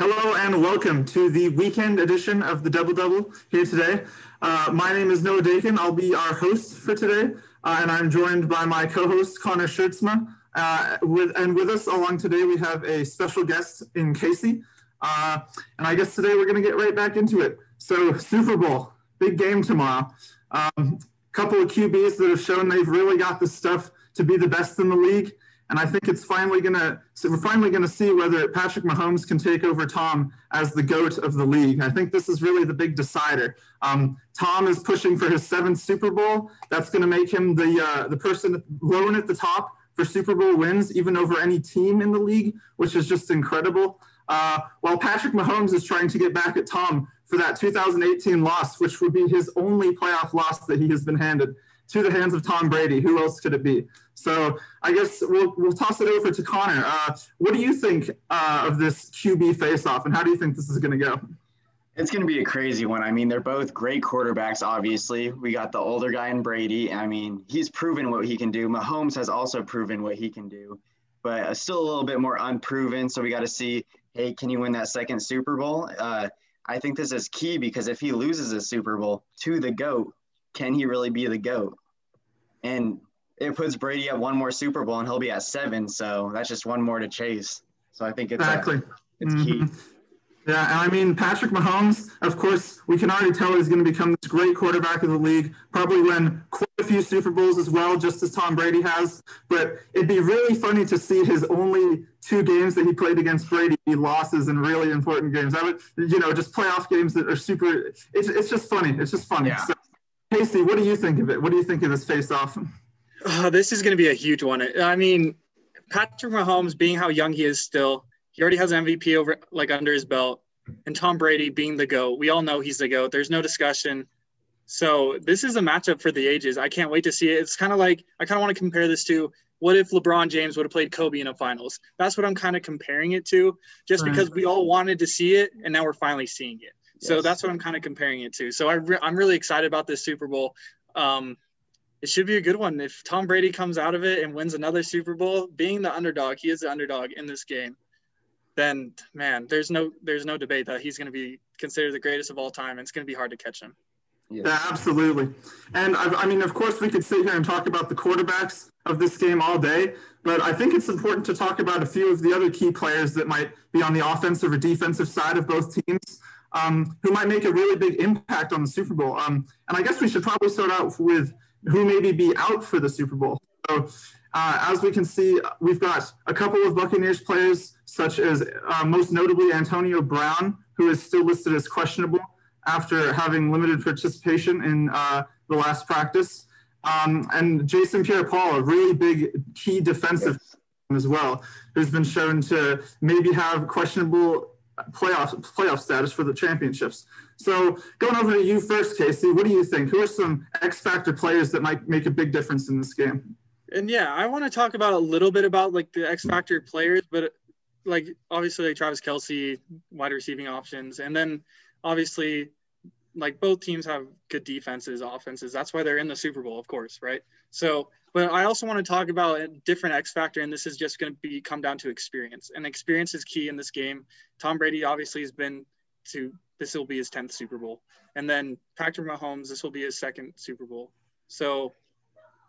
Hello and welcome to the weekend edition of the Double Double here today. Uh, my name is Noah Dakin. I'll be our host for today, uh, and I'm joined by my co-host Connor Schertzma. Uh, with and with us along today, we have a special guest in Casey. Uh, and I guess today we're going to get right back into it. So Super Bowl, big game tomorrow. Um, couple of QBs that have shown they've really got the stuff to be the best in the league. And I think it's finally gonna so we're finally gonna see whether Patrick Mahomes can take over Tom as the goat of the league. I think this is really the big decider. Um, Tom is pushing for his seventh Super Bowl. That's gonna make him the uh, the person lone at the top for Super Bowl wins, even over any team in the league, which is just incredible. Uh, while Patrick Mahomes is trying to get back at Tom for that 2018 loss, which would be his only playoff loss that he has been handed to the hands of Tom Brady. Who else could it be? So I guess we'll, we'll toss it over to Connor. Uh, what do you think uh, of this QB face-off, and how do you think this is going to go? It's going to be a crazy one. I mean, they're both great quarterbacks, obviously. We got the older guy in Brady. I mean, he's proven what he can do. Mahomes has also proven what he can do, but uh, still a little bit more unproven. So we got to see, hey, can you win that second Super Bowl? Uh, I think this is key because if he loses a Super Bowl to the GOAT, can he really be the GOAT? And it puts Brady at one more Super Bowl and he'll be at seven. So that's just one more to chase. So I think it's, exactly. A, it's mm-hmm. key. Yeah, and I mean Patrick Mahomes. Of course, we can already tell he's going to become this great quarterback of the league. Probably win quite a few Super Bowls as well, just as Tom Brady has. But it'd be really funny to see his only two games that he played against Brady be losses in really important games. I would, you know, just playoff games that are super. It's it's just funny. It's just funny. Yeah. So, Casey, what do you think of it? What do you think of this face-off? Oh, this is going to be a huge one. I mean, Patrick Mahomes, being how young he is still, he already has MVP over like under his belt, and Tom Brady being the goat. We all know he's the goat. There's no discussion. So this is a matchup for the ages. I can't wait to see it. It's kind of like I kind of want to compare this to what if LeBron James would have played Kobe in a finals? That's what I'm kind of comparing it to, just right. because we all wanted to see it, and now we're finally seeing it. So that's what I'm kind of comparing it to. So I re- I'm really excited about this Super Bowl. Um, it should be a good one. If Tom Brady comes out of it and wins another Super Bowl, being the underdog, he is the underdog in this game. Then man, there's no there's no debate that he's going to be considered the greatest of all time, and it's going to be hard to catch him. Yeah, yeah absolutely. And I, I mean, of course, we could sit here and talk about the quarterbacks of this game all day, but I think it's important to talk about a few of the other key players that might be on the offensive or defensive side of both teams um, who might make a really big impact on the Super Bowl. Um, and I guess we should probably start out with who maybe be out for the Super Bowl. So, uh, as we can see, we've got a couple of Buccaneers players, such as uh, most notably Antonio Brown, who is still listed as questionable after having limited participation in uh, the last practice. Um, and Jason Pierre-Paul, a really big key defensive as well, who's been shown to maybe have questionable playoff playoff status for the championships. So going over to you first, Casey, what do you think? Who are some X factor players that might make a big difference in this game? And yeah, I want to talk about a little bit about like the X factor players, but like obviously like Travis Kelce, wide receiving options, and then obviously like both teams have good defenses, offenses. That's why they're in the Super Bowl, of course, right? So but I also want to talk about a different X factor, and this is just going to be come down to experience. And experience is key in this game. Tom Brady obviously has been to this will be his 10th Super Bowl. And then Patrick Mahomes, this will be his second Super Bowl. So,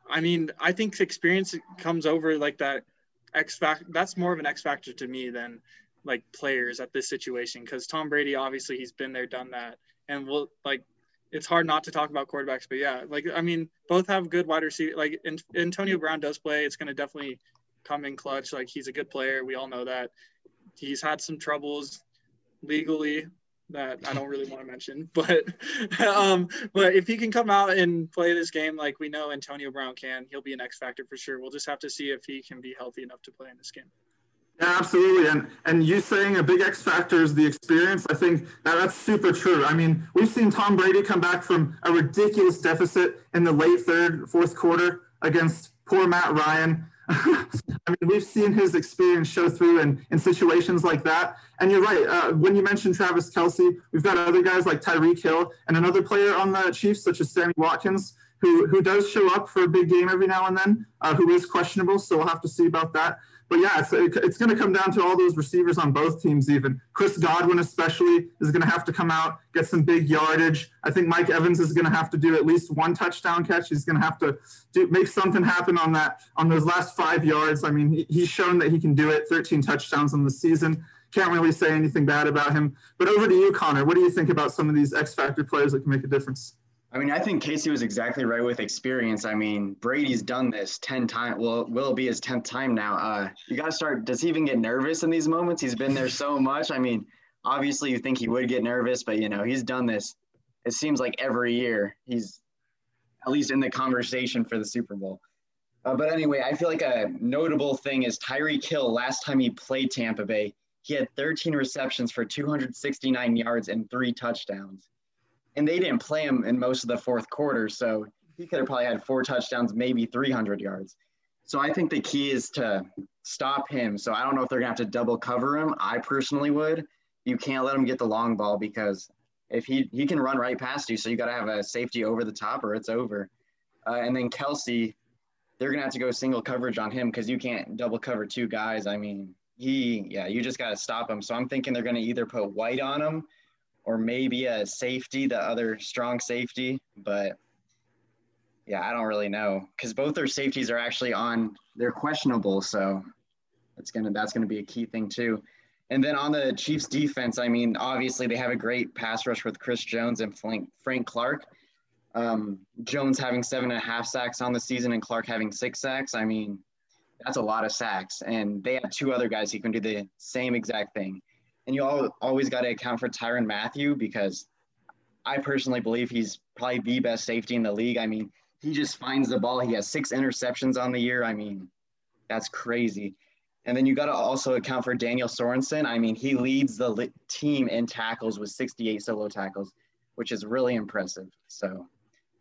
I mean, I think experience comes over like that X factor. That's more of an X factor to me than like players at this situation because Tom Brady, obviously, he's been there, done that. And we'll like it's hard not to talk about quarterbacks, but yeah, like I mean, both have good wide receiver. Like Antonio Brown does play. It's going to definitely come in clutch. Like he's a good player. We all know that. He's had some troubles legally that I don't really want to mention, but um, but if he can come out and play this game like we know Antonio Brown can, he'll be an X factor for sure. We'll just have to see if he can be healthy enough to play in this game. Yeah, absolutely. And and you saying a big X factor is the experience. I think that that's super true. I mean, we've seen Tom Brady come back from a ridiculous deficit in the late third, fourth quarter against poor Matt Ryan. I mean, we've seen his experience show through in, in situations like that. And you're right. Uh, when you mentioned Travis Kelce, we've got other guys like Tyreek Hill and another player on the Chiefs, such as Sammy Watkins, who, who does show up for a big game every now and then, uh, who is questionable. So we'll have to see about that. But yeah, it's, it's going to come down to all those receivers on both teams. Even Chris Godwin, especially, is going to have to come out get some big yardage. I think Mike Evans is going to have to do at least one touchdown catch. He's going to have to do, make something happen on that on those last five yards. I mean, he, he's shown that he can do it. 13 touchdowns on the season. Can't really say anything bad about him. But over to you, Connor. What do you think about some of these X factor players that can make a difference? I mean, I think Casey was exactly right with experience. I mean, Brady's done this 10 times. Well, will be his 10th time now? Uh, you got to start. Does he even get nervous in these moments? He's been there so much. I mean, obviously, you think he would get nervous, but, you know, he's done this. It seems like every year he's at least in the conversation for the Super Bowl. Uh, but anyway, I feel like a notable thing is Tyreek Hill. Last time he played Tampa Bay, he had 13 receptions for 269 yards and three touchdowns and they didn't play him in most of the fourth quarter. So he could have probably had four touchdowns, maybe 300 yards. So I think the key is to stop him. So I don't know if they're going to have to double cover him. I personally would. You can't let him get the long ball because if he, he can run right past you. So you got to have a safety over the top or it's over. Uh, and then Kelce, they're going to have to go single coverage on him because you can't double cover two guys. I mean, he, yeah, you just got to stop him. So I'm thinking they're going to either put White on him or maybe a safety, the other strong safety. But yeah, I don't really know because both their safeties are actually on. They're questionable, so that's gonna that's gonna be a key thing too. And then on the Chiefs defense, I mean, obviously they have a great pass rush with Chris Jones and Frank, Frank Clark. Um, Jones having seven and a half sacks on the season and Clark having six sacks. I mean, that's a lot of sacks. And they have two other guys who can do the same exact thing. And you all, always got to account for Tyrann Mathieu because I personally believe he's probably the best safety in the league. I mean, he just finds the ball. He has six interceptions on the year. I mean, that's crazy. And then you got to also account for Daniel Sorensen. I mean, he leads the team in tackles with 68 solo tackles, which is really impressive. So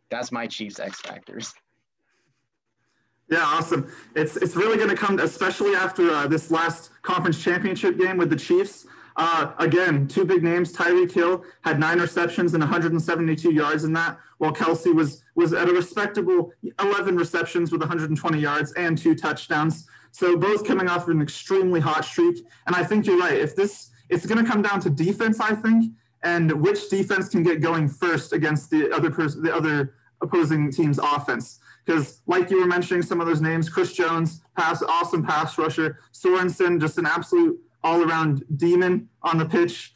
that's my Chiefs X factors. Yeah, awesome. It's it's really going to come, especially after uh, this last conference championship game with the Chiefs. Uh, again, two big names. Tyreek Hill had nine receptions and 172 yards in that, while Kelce was was at a respectable 11 receptions with 120 yards and two touchdowns. So both coming off of an extremely hot streak. And I think you're right. If this, it's going to come down to defense, I think, and which defense can get going first against the other person, the other opposing team's offense. Because, like you were mentioning, some of those names, Chris Jones, pass, awesome pass rusher, Sorensen, just an absolute all around demon on the pitch.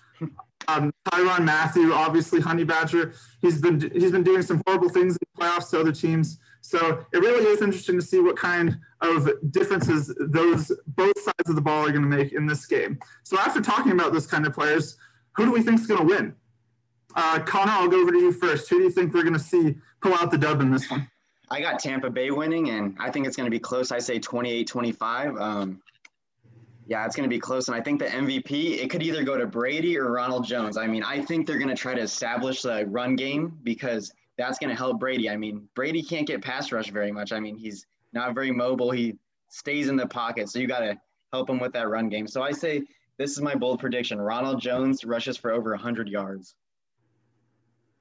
Um, Tyrann Mathieu, obviously Honey Badger, he's been he's been doing some horrible things in the playoffs to other teams. So it really is interesting to see what kind of differences those both sides of the ball are going to make in this game. So after talking about those kind of players, who do we think is going to win? Uh, Connor, I'll go over to you first. Who do you think we're going to see pull out the dub in this one? I got Tampa Bay winning, and I think it's going to be close. I say 28 25. Um, yeah, it's going to be close. And I think the MVP, it could either go to Brady or Ronald Jones. I mean, I think they're going to try to establish the run game because that's going to help Brady. I mean, Brady can't get pass rush very much. I mean, he's not very mobile. He stays in the pocket. So you got to help him with that run game. So I say this is my bold prediction Ronald Jones rushes for over 100 yards.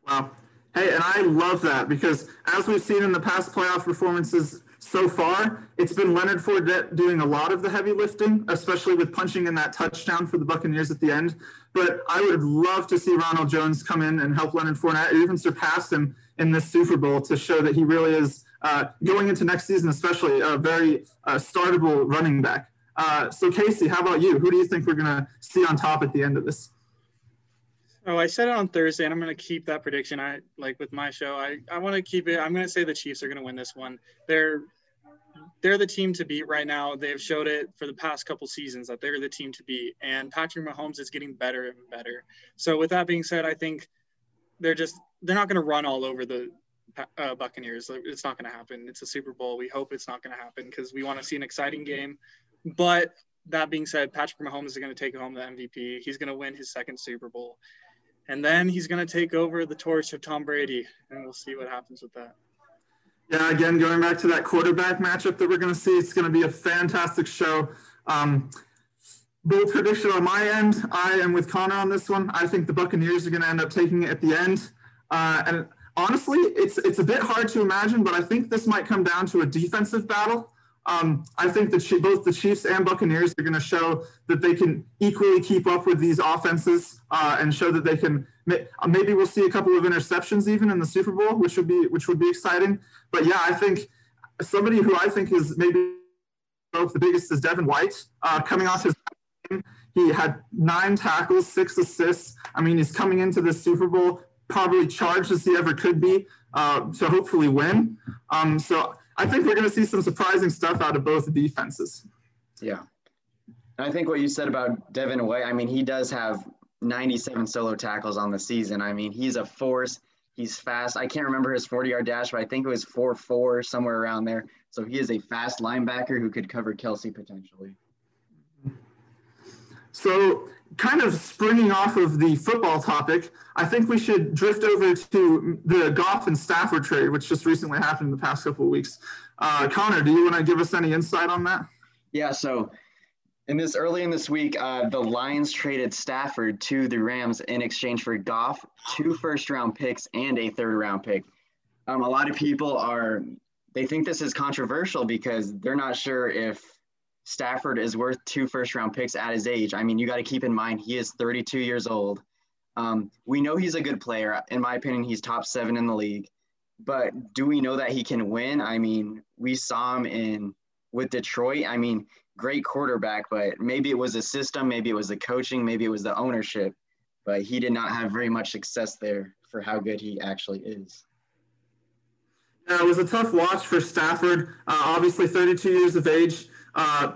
Wow. Hey, and I love that because as we've seen in the past playoff performances, so far, it's been Leonard Fournette doing a lot of the heavy lifting, especially with punching in that touchdown for the Buccaneers at the end. But I would love to see Ronald Jones come in and help Leonard Fournette, or even surpass him in this Super Bowl to show that he really is uh, going into next season, especially a very uh, startable running back. Uh, so, Casey, how about you? Who do you think we're going to see on top at the end of this? Oh, I said it on Thursday, and I'm going to keep that prediction. I like with my show. I, I want to keep it. I'm going to say the Chiefs are going to win this one. They're they're the team to beat right now. They've showed it for the past couple seasons that they're the team to beat, and Patrick Mahomes is getting better and better. So with that being said, I think they're just they're not going to run all over the uh, Buccaneers. It's not going to happen. It's a Super Bowl. We hope it's not going to happen because we want to see an exciting game. But that being said, Patrick Mahomes is going to take home the MVP. He's going to win his second Super Bowl. And then he's going to take over the torch of Tom Brady, and we'll see what happens with that. Yeah, again, going back to that quarterback matchup that we're going to see, it's going to be a fantastic show. Um, bold prediction on my end, I am with Connor on this one. I think the Buccaneers are going to end up taking it at the end. Uh, and honestly, it's it's a bit hard to imagine, but I think this might come down to a defensive battle. Um, I think that both the Chiefs and Buccaneers are going to show that they can equally keep up with these offenses uh, and show that they can. Maybe we'll see a couple of interceptions even in the Super Bowl, which would be which would be exciting. But yeah, I think somebody who I think is maybe both the biggest is Devin White uh, coming off his. He had nine tackles, six assists. I mean, he's coming into the Super Bowl probably charged as he ever could be uh, to hopefully win. Um, so I think we're going to see some surprising stuff out of both defenses. Yeah. I think what you said about Devin White, I mean, he does have 97 solo tackles on the season. I mean, he's a force. He's fast. I can't remember his 40 yard dash, but I think it was 4 4, somewhere around there. So he is a fast linebacker who could cover Kelce potentially. So, kind of springing off of the football topic, I think we should drift over to the Goff and Stafford trade, which just recently happened in the past couple of weeks. Uh, Connor, do you want to give us any insight on that? Yeah. So, in this early in this week, uh, the Lions traded Stafford to the Rams in exchange for Goff, two first round picks, and a third round pick. Um, a lot of people are they think this is controversial because they're not sure if Stafford is worth two first round picks at his age. I mean, you got to keep in mind he is 32 years old. Um, we know he's a good player. In my opinion, he's top seven in the league. But do we know that he can win? I mean, we saw him in with Detroit. I mean, great quarterback, but maybe it was the system, maybe it was the coaching, maybe it was the ownership. But he did not have very much success there for how good he actually is. Yeah, it was a tough watch for Stafford. Uh, obviously, 32 years of age. Uh,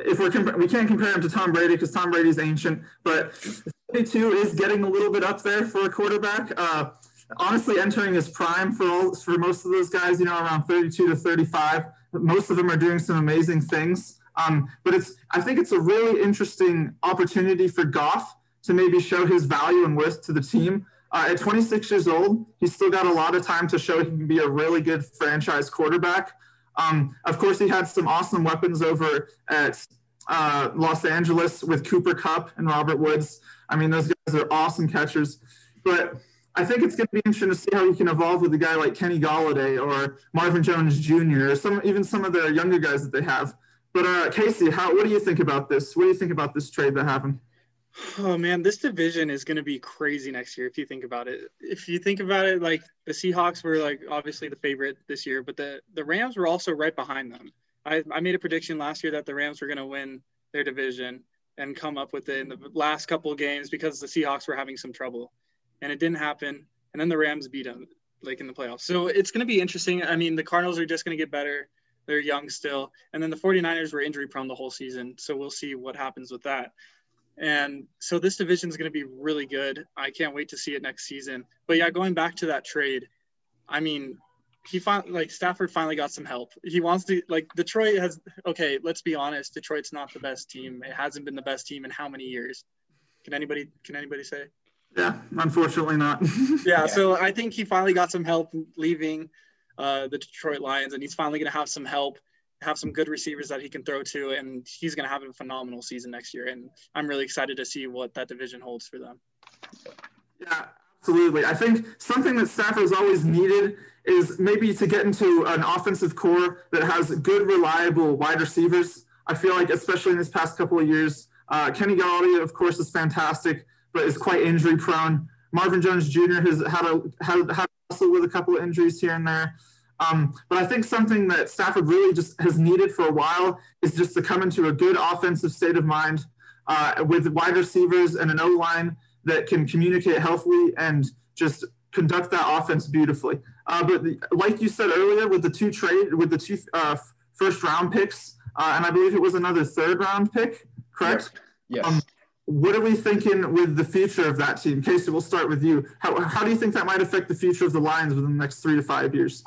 if we're compa- we can't compare him to Tom Brady because Tom Brady's ancient, but 32 is getting a little bit up there for a quarterback. Uh, honestly, entering his prime for all, for most of those guys, you know, around 32 to 35. Most of them are doing some amazing things. Um, but it's I think it's a really interesting opportunity for Goff to maybe show his value and worth to the team. Uh, at 26 years old, he's still got a lot of time to show he can be a really good franchise quarterback. Um, of course, he had some awesome weapons over at uh, Los Angeles with Cooper Kupp and Robert Woods. I mean, those guys are awesome catchers. But I think it's going to be interesting to see how he can evolve with a guy like Kenny Golladay or Marvin Jones Jr. or some even some of the younger guys that they have. But uh, Casey, how what do you think about this? What do you think about this trade that happened? Oh man, this division is going to be crazy next year if you think about it. If you think about it, like the Seahawks were like obviously the favorite this year, but the the Rams were also right behind them. I, I made a prediction last year that the Rams were going to win their division and come up with it in the last couple of games because the Seahawks were having some trouble, and it didn't happen. And then the Rams beat them like in the playoffs. So it's going to be interesting. I mean, the Cardinals are just going to get better. They're young still, and then the 49ers were injury prone the whole season. So we'll see what happens with that. And so this division is going to be really good. I can't wait to see it next season. But yeah, going back to that trade, I mean, he finally like Stafford finally got some help. He wants to like Detroit has okay, let's be honest, Detroit's not the best team. It hasn't been the best team in how many years? Can anybody can anybody say? Yeah, unfortunately not. yeah, yeah, so I think he finally got some help leaving uh, the Detroit Lions and he's finally going to have some help have some good receivers that he can throw to, and he's going to have a phenomenal season next year. And I'm really excited to see what that division holds for them. Yeah, absolutely. I think something that Stafford's always needed is maybe to get into an offensive core that has good, reliable wide receivers. I feel like, especially in this past couple of years, uh, Kenny Golladay, of course, is fantastic, but is quite injury prone. Marvin Jones Jr. has had a had, had with a couple of injuries here and there. Um, but I think something that Stafford really just has needed for a while is just to come into a good offensive state of mind uh, with wide receivers and an O line that can communicate healthily and just conduct that offense beautifully. Uh, but the, like you said earlier, with the two trade with the two uh, first round picks, uh, and I believe it was another third round pick, correct? Yes. Um, what are we thinking with the future of that team? Casey, we'll start with you. How, how do you think that might affect the future of the Lions within the next three to five years?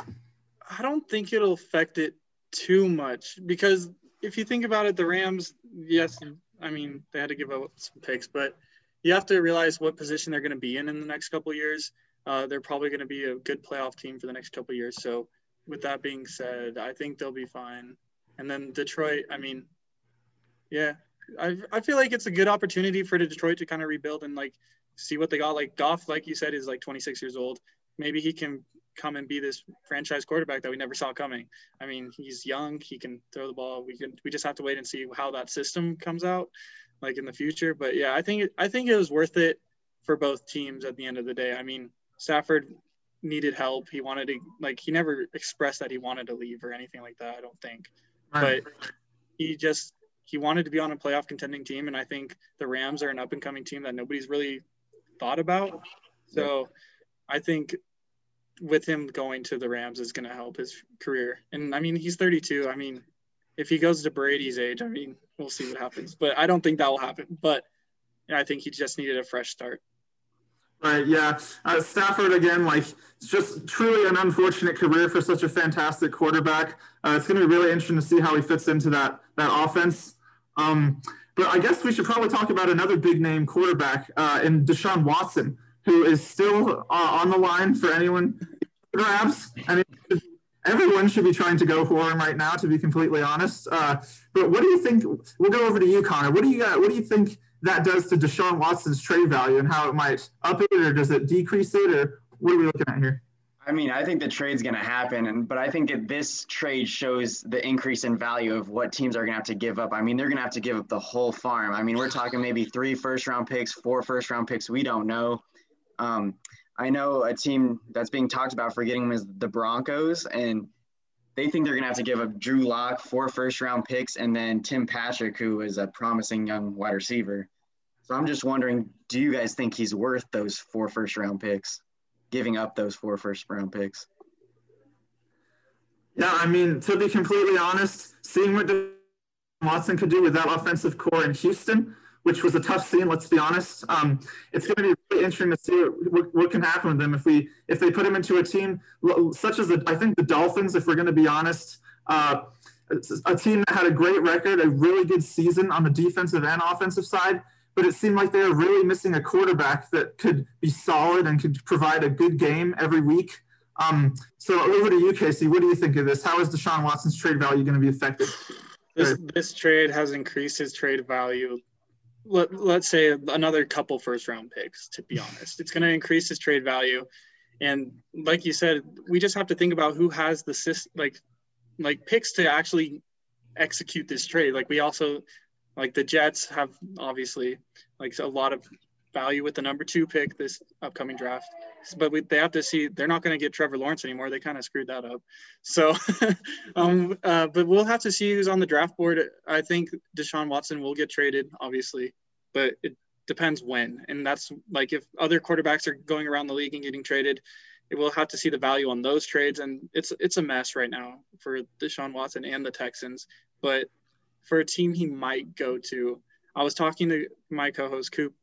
I don't think it'll affect it too much because if you think about it, the Rams, yes, I mean they had to give up some picks, but you have to realize what position they're going to be in in the next couple years. Uh, they're probably going to be a good playoff team for the next couple years. So, with that being said, I think they'll be fine. And then Detroit, I mean, yeah, I I feel like it's a good opportunity for the Detroit to kind of rebuild and like see what they got. Like Goff, like you said, is like 26 years old maybe he can come and be this franchise quarterback that we never saw coming. I mean, he's young, he can throw the ball. We can we just have to wait and see how that system comes out like in the future. But yeah, I think I think it was worth it for both teams at the end of the day. I mean, Stafford needed help. He wanted to like he never expressed that he wanted to leave or anything like that, I don't think. But he just he wanted to be on a playoff contending team and I think the Rams are an up and coming team that nobody's really thought about. So I think with him going to the Rams is going to help his career. And I mean, he's 32. I mean, if he goes to Brady's age, I mean, we'll see what happens. But I don't think that will happen. But I think he just needed a fresh start. Right. Yeah. Uh, Stafford again, like it's just truly an unfortunate career for such a fantastic quarterback. Uh, it's going to be really interesting to see how he fits into that that offense. Um, but I guess we should probably talk about another big name quarterback uh, in Deshaun Watson, who is still uh, on the line for anyone grabs. I mean, everyone should be trying to go for him right now, to be completely honest. Uh, but what do you think? We'll go over to you, Connor. What do you got? What do you think that does to Deshaun Watson's trade value and how it might up it or does it decrease it or what are we looking at here? I mean, I think the trade's going to happen, and but I think this trade shows the increase in value of what teams are going to have to give up. I mean, they're going to have to give up the whole farm. I mean, we're talking maybe three first round picks, four first round picks. We don't know. Um, I know a team that's being talked about for getting them is the Broncos, and they think they're going to have to give up Drew Lock, four first round picks, and then Tim Patrick, who is a promising young wide receiver. So I'm just wondering, do you guys think he's worth those four first round picks, giving up those four first round picks? Yeah, I mean, to be completely honest, seeing what Watson could do with that offensive core in Houston, which was a tough scene, let's be honest. Um, it's going to be really interesting to see what, what, can happen with them if we if they put him into a team such as the, I think the Dolphins, if we're going to be honest. Uh, a team that had a great record, a really good season on the defensive and offensive side, but it seemed like they were really missing a quarterback that could be solid and could provide a good game every week. Um, so over to you, Casey. What do you think of this? How is Deshaun Watson's trade value going to be affected? This, this trade has increased his trade value. Let, let's say another couple first round picks, to be honest. It's going to increase his trade value. And like you said, we just have to think about who has the like like picks to actually execute this trade. Like we also like the Jets have obviously like a lot of value with the number two pick this upcoming draft, but we, they have to see they're not going to get Trevor Lawrence anymore. They kind of screwed that up. So, um, uh, but we'll have to see who's on the draft board. I think Deshaun Watson will get traded, obviously, but it depends when. And that's like if other quarterbacks are going around the league and getting traded, it will have to see the value on those trades. And it's it's a mess right now for Deshaun Watson and the Texans. But for a team he might go to. I was talking to my co-host Coop.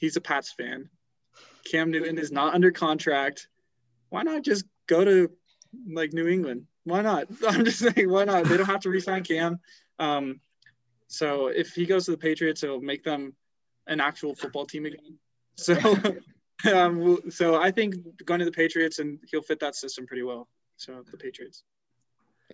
He's a Pats fan. Cam Newton is not under contract. Why not just go to like New England? Why not? I'm just saying, why not? They don't have to resign Cam. Um, so if he goes to the Patriots, it'll make them an actual football team again. So, um, so I think going to the Patriots and he'll fit that system pretty well. So the Patriots.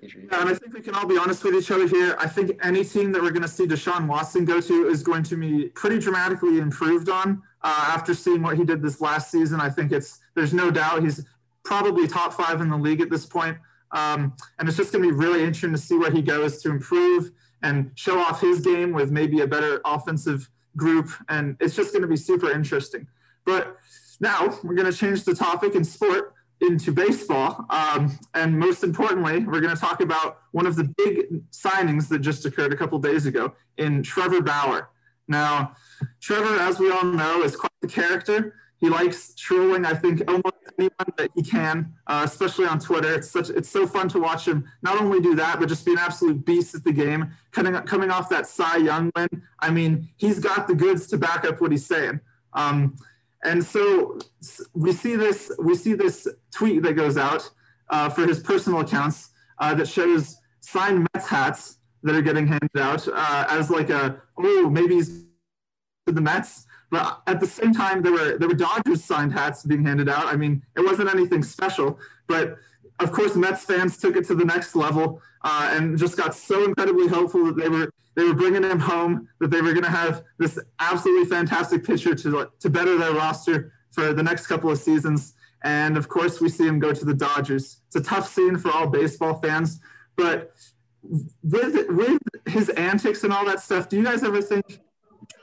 Yeah, and I think we can all be honest with each other here. I think any team that we're going to see Deshaun Watson go to is going to be pretty dramatically improved on uh, after seeing what he did this last season. I think it's there's no doubt he's probably top five in the league at this point. Um, and it's just going to be really interesting to see where he goes to improve and show off his game with maybe a better offensive group. And it's just going to be super interesting. But now we're going to change the topic in sport into baseball. Um, and most importantly, we're going to talk about one of the big signings that just occurred a couple days ago in Trevor Bauer. Now, Trevor, as we all know, is quite the character. He likes trolling, I think, almost anyone that he can, uh, especially on Twitter. It's such it's so fun to watch him not only do that, but just be an absolute beast at the game. Coming coming off that Cy Young win, I mean, he's got the goods to back up what he's saying. Um, and so we see this we see this tweet that goes out uh, for his personal accounts uh, that shows signed Mets hats that are getting handed out uh, as like a oh maybe he's the Mets. But at the same time, there were there were Dodgers signed hats being handed out. I mean, it wasn't anything special, but of course, Mets fans took it to the next level uh, and just got so incredibly hopeful that they were they were bringing him home, that they were going to have this absolutely fantastic pitcher to to better their roster for the next couple of seasons. And of course, we see him go to the Dodgers. It's a tough scene for all baseball fans, but with with his antics and all that stuff, do you guys ever think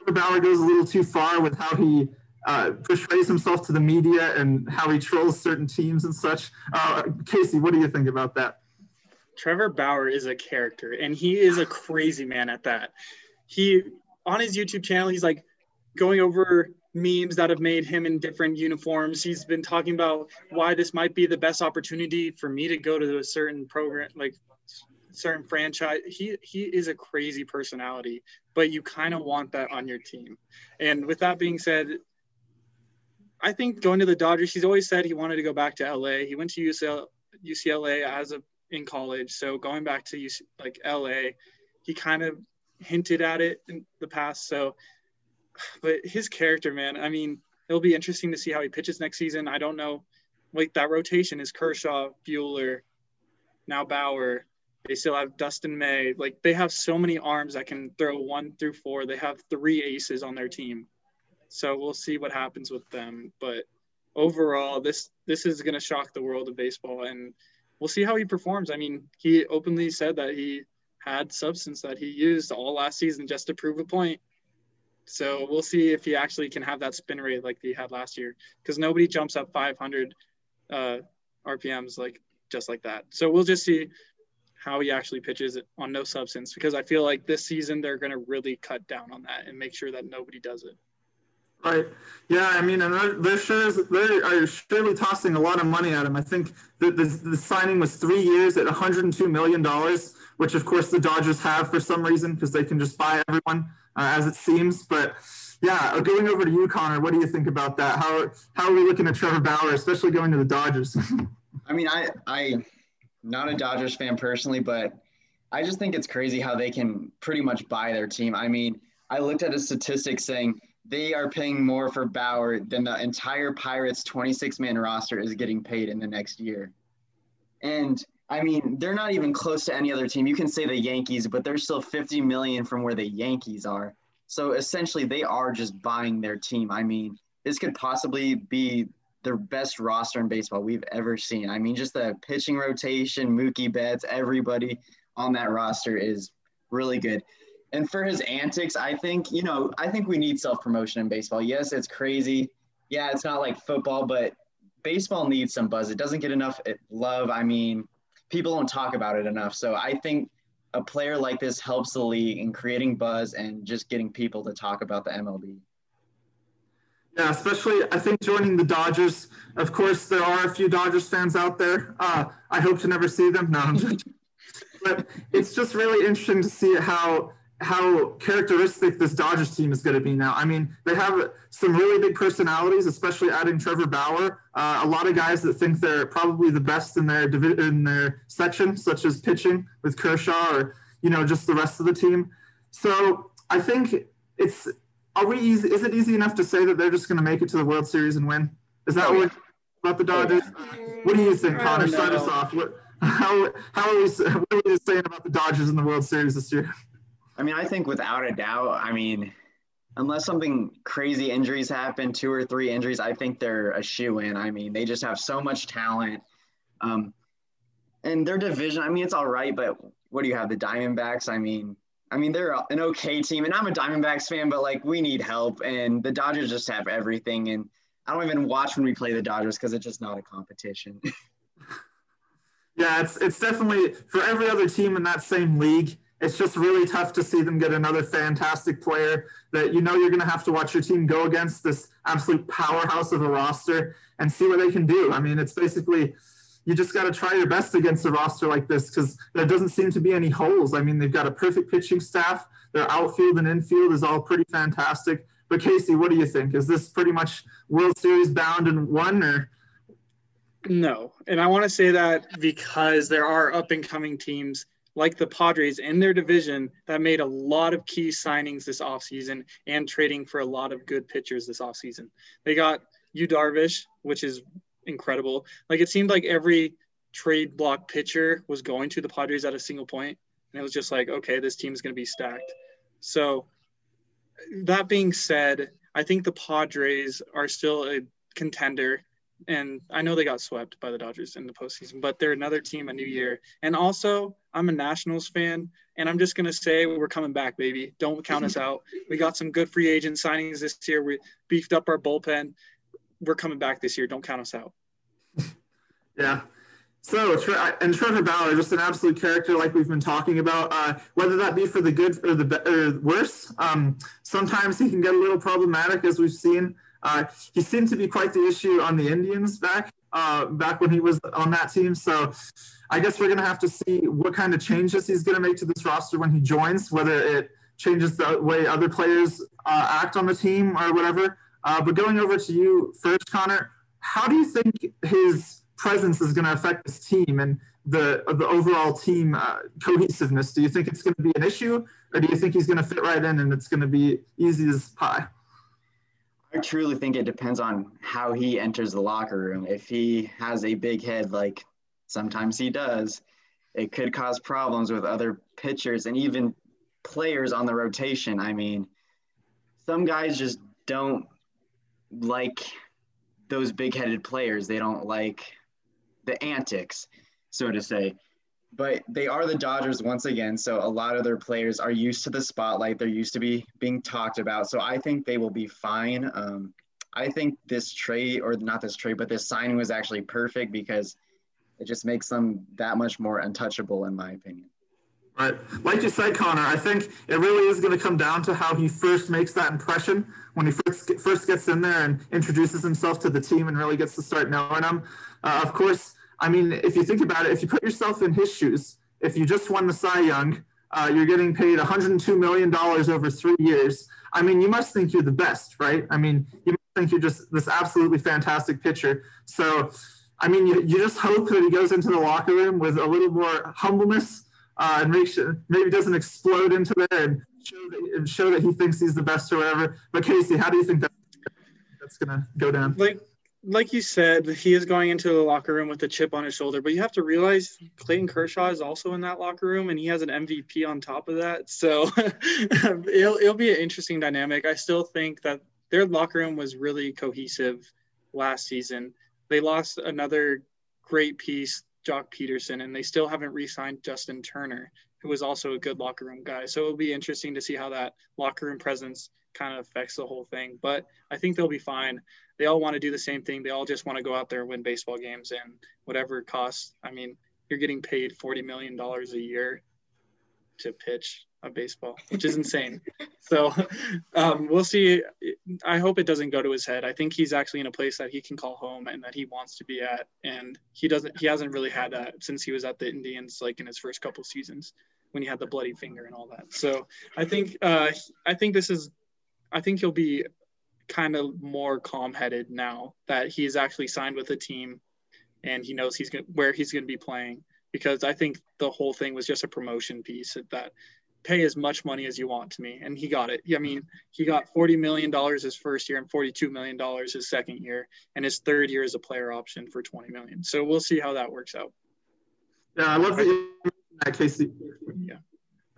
Trevor Bauer goes a little too far with how he uh, portrays himself to the media and how he trolls certain teams and such? Uh, Casey, what do you think about that? Trevor Bauer is a character, and he is a crazy man at that. He on his YouTube channel, he's like going over memes that have made him in different uniforms. He's been talking about why this might be the best opportunity for me to go to a certain program, like certain franchise. He he is a crazy personality, but you kind of want that on your team. And with that being said, I think going to the Dodgers, he's always said he wanted to go back to LA. He went to UCLA, UCLA as a in college, so going back to UC, like LA, he kind of hinted at it in the past. So, but his character, man, I mean, it'll be interesting to see how he pitches next season. I don't know. Like that rotation is Kershaw, Buehler, now Bauer. They still have Dustin May. Like they have so many arms that can throw one through four. They have three aces on their team. So we'll see what happens with them. But overall, this this is gonna shock the world of baseball and we'll see how he performs. I mean, he openly said that he had substance that he used all last season just to prove a point. So we'll see if he actually can have that spin rate like he had last year because nobody jumps up 500 uh, RPMs like just like that. So we'll just see how he actually pitches it on no substance because I feel like this season they're going to really cut down on that and make sure that nobody does it. Right. Yeah, I mean, and they're, they're are surely tossing a lot of money at him. I think the, the, the signing was three years at 102 million dollars, which of course the Dodgers have for some reason because they can just buy everyone uh, as it seems. But yeah, uh, going over to you, Connor, what do you think about that? How how are we looking at Trevor Bauer, especially going to the Dodgers? I mean, I I not a Dodgers fan personally, but I just think it's crazy how they can pretty much buy their team. I mean, I looked at a statistic saying they are paying more for Bauer than the entire Pirates 26 man roster is getting paid in the next year. And I mean, they're not even close to any other team. You can say the Yankees, but they're still 50 million from where the Yankees are. So essentially, they are just buying their team. I mean, this could possibly be the best roster in baseball we've ever seen. I mean, just the pitching rotation, Mookie Betts, everybody on that roster is really good. And for his antics, I think, you know, I think we need self promotion in baseball. Yes, it's crazy. Yeah, it's not like football, but baseball needs some buzz. It doesn't get enough love. I mean, people don't talk about it enough. So I think a player like this helps the league in creating buzz and just getting people to talk about the MLB. Yeah, especially I think joining the Dodgers. Of course, there are a few Dodgers fans out there. Uh, I hope to never see them. No, but it's just really interesting to see how how characteristic this Dodgers team is going to be now. I mean, they have some really big personalities, especially adding Trevor Bauer. Uh, a lot of guys that think they're probably the best in their divi- in their section, such as pitching with Kershaw, or you know, just the rest of the team. So I think it's. Are we easy? Is it easy enough to say that they're just going to make it to the World Series and win? Is that oh, what about the Dodgers? What do you think, Connor? Start us off. What, how how are we? What are we saying about the Dodgers in the World Series this year? I mean, I think without a doubt, I mean, unless something crazy injuries happen, two or three injuries, I think they're a shoe in. I mean, they just have so much talent. Um, and their division, I mean, it's all right, but what do you have? The Diamondbacks? I mean, I mean, they're an okay team, and I'm a Diamondbacks fan, but like we need help, and the Dodgers just have everything. And I don't even watch when we play the Dodgers because it's just not a competition. yeah, it's it's definitely for every other team in that same league it's just really tough to see them get another fantastic player that you know you're going to have to watch your team go against this absolute powerhouse of a roster and see what they can do. I mean, it's basically you just got to try your best against a roster like this because there doesn't seem to be any holes. I mean, they've got a perfect pitching staff. Their outfield and infield is all pretty fantastic. But Casey, what do you think? Is this pretty much World Series bound and won, or? No, and I want to say that because there are up and coming teams like the Padres in their division that made a lot of key signings this offseason and trading for a lot of good pitchers this offseason. They got Yu Darvish, which is incredible. Like it seemed like every trade block pitcher was going to the Padres at a single point, and it was just like, okay, this team is going to be stacked. So that being said, I think the Padres are still a contender and I know they got swept by the Dodgers in the postseason, but they're another team a new year. And also, I'm a Nationals fan, and I'm just gonna say we're coming back, baby. Don't count us out. We got some good free agent signings this year. We beefed up our bullpen. We're coming back this year. Don't count us out. Yeah. So, and Trevor Bauer, just an absolute character, like we've been talking about. Uh, whether that be for the good or the or worse, um, sometimes he can get a little problematic, as we've seen. Uh, he seemed to be quite the issue on the Indians back uh, back when he was on that team. So, I guess we're gonna have to see what kind of changes he's gonna make to this roster when he joins, whether it changes the way other players uh, act on the team or whatever. Uh, but going over to you first, Connor, how do you think his presence is going to affect this team and the the overall team uh, cohesiveness? Do you think it's going to be an issue, or do you think he's going to fit right in and it's going to be easy as pie? I truly think it depends on how he enters the locker room. If he has a big head, like sometimes he does, it could cause problems with other pitchers and even players on the rotation. I mean, some guys just don't like those big headed players. They don't like the antics, so to say. But they are the Dodgers once again, so a lot of their players are used to the spotlight. They're used to be being talked about. So I think they will be fine. Um, I think this trade, or not this trade, but this signing was actually perfect because it just makes them that much more untouchable, in my opinion. Right. Like you said, Connor, I think it really is going to come down to how he first makes that impression when he first first gets in there and introduces himself to the team and really gets to start knowing them. Uh, of course, I mean, if you think about it, if you put yourself in his shoes, if you just won the Cy Young, uh, you're getting paid 102 million dollars over three years. I mean, you must think you're the best, right? I mean, you must think you're just this absolutely fantastic pitcher. So, I mean, you, you just hope that he goes into the locker room with a little more humbleness uh, and maybe doesn't explode into there and show, that, and show that he thinks he's the best or whatever. But Casey, how do you think that that's gonna go down? Like like you said, he is going into the locker room with a chip on his shoulder, but you have to realize Clayton Kershaw is also in that locker room and he has an MVP on top of that. So it'll, it'll be an interesting dynamic. I still think that their locker room was really cohesive last season. They lost another great piece, Joc Pederson, and they still haven't re signed Justin Turner, who was also a good locker room guy. So it'll be interesting to see how that locker room presence kind of affects the whole thing. But I think they'll be fine. They all want to do the same thing. They all just want to go out there and win baseball games and whatever it costs. I mean, you're getting paid $40 million a year to pitch a baseball, which is insane. so um, we'll see. I hope it doesn't go to his head. I think he's actually in a place that he can call home and that he wants to be at. And he doesn't, he hasn't really had that since he was at the Indians, like in his first couple seasons when he had the bloody finger and all that. So I think, uh, I think this is I think he'll be kind of more calm-headed now that he's actually signed with a team and he knows he's going where he's going to be playing because I think the whole thing was just a promotion piece that pay as much money as you want to me and he got it. I mean, he got 40 million dollars his first year and 42 million dollars his second year and his third year is a player option for 20 million. So we'll see how that works out. Yeah, I love that that Casey. Yeah.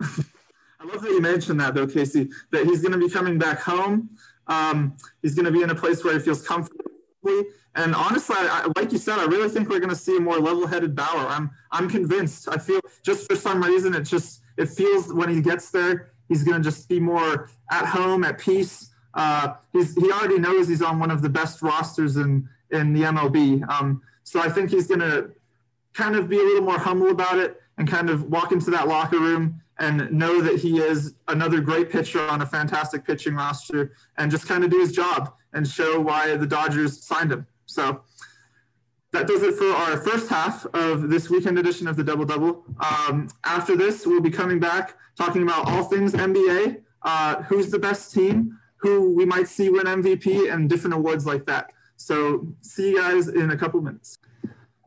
I love that you mentioned that, though, Casey, that he's going to be coming back home. Um, he's going to be in a place where he feels comfortable. And honestly, I, like you said, I really think we're going to see a more level-headed Bauer. I'm, I'm convinced. I feel just for some reason, it just it feels when he gets there, he's going to just be more at home, at peace. Uh, he's, he already knows he's on one of the best rosters in in the MLB. Um, so I think he's going to kind of be a little more humble about it and kind of walk into that locker room and know that he is another great pitcher on a fantastic pitching roster and just kind of do his job and show why the Dodgers signed him. So that does it for our first half of this weekend edition of the Double Double. Um, after this, we'll be coming back talking about all things NBA, uh, who's the best team, who we might see win MVP, and different awards like that. So see you guys in a couple minutes.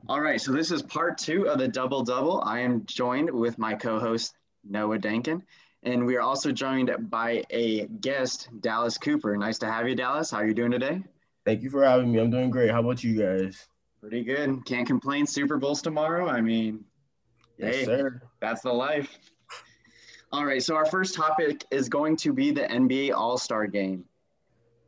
All right, so this is part two of the double double. I am joined with my co-host Noah Dankin. And we are also joined by a guest, Dallas Cooper. Nice to have you, Dallas. How are you doing today? Thank you for having me. I'm doing great. How about you guys? Pretty good. Can't complain. Super Bowl's tomorrow. I mean, yes, hey, sir. that's the life. All right. So our first topic is going to be the NBA All-Star Game.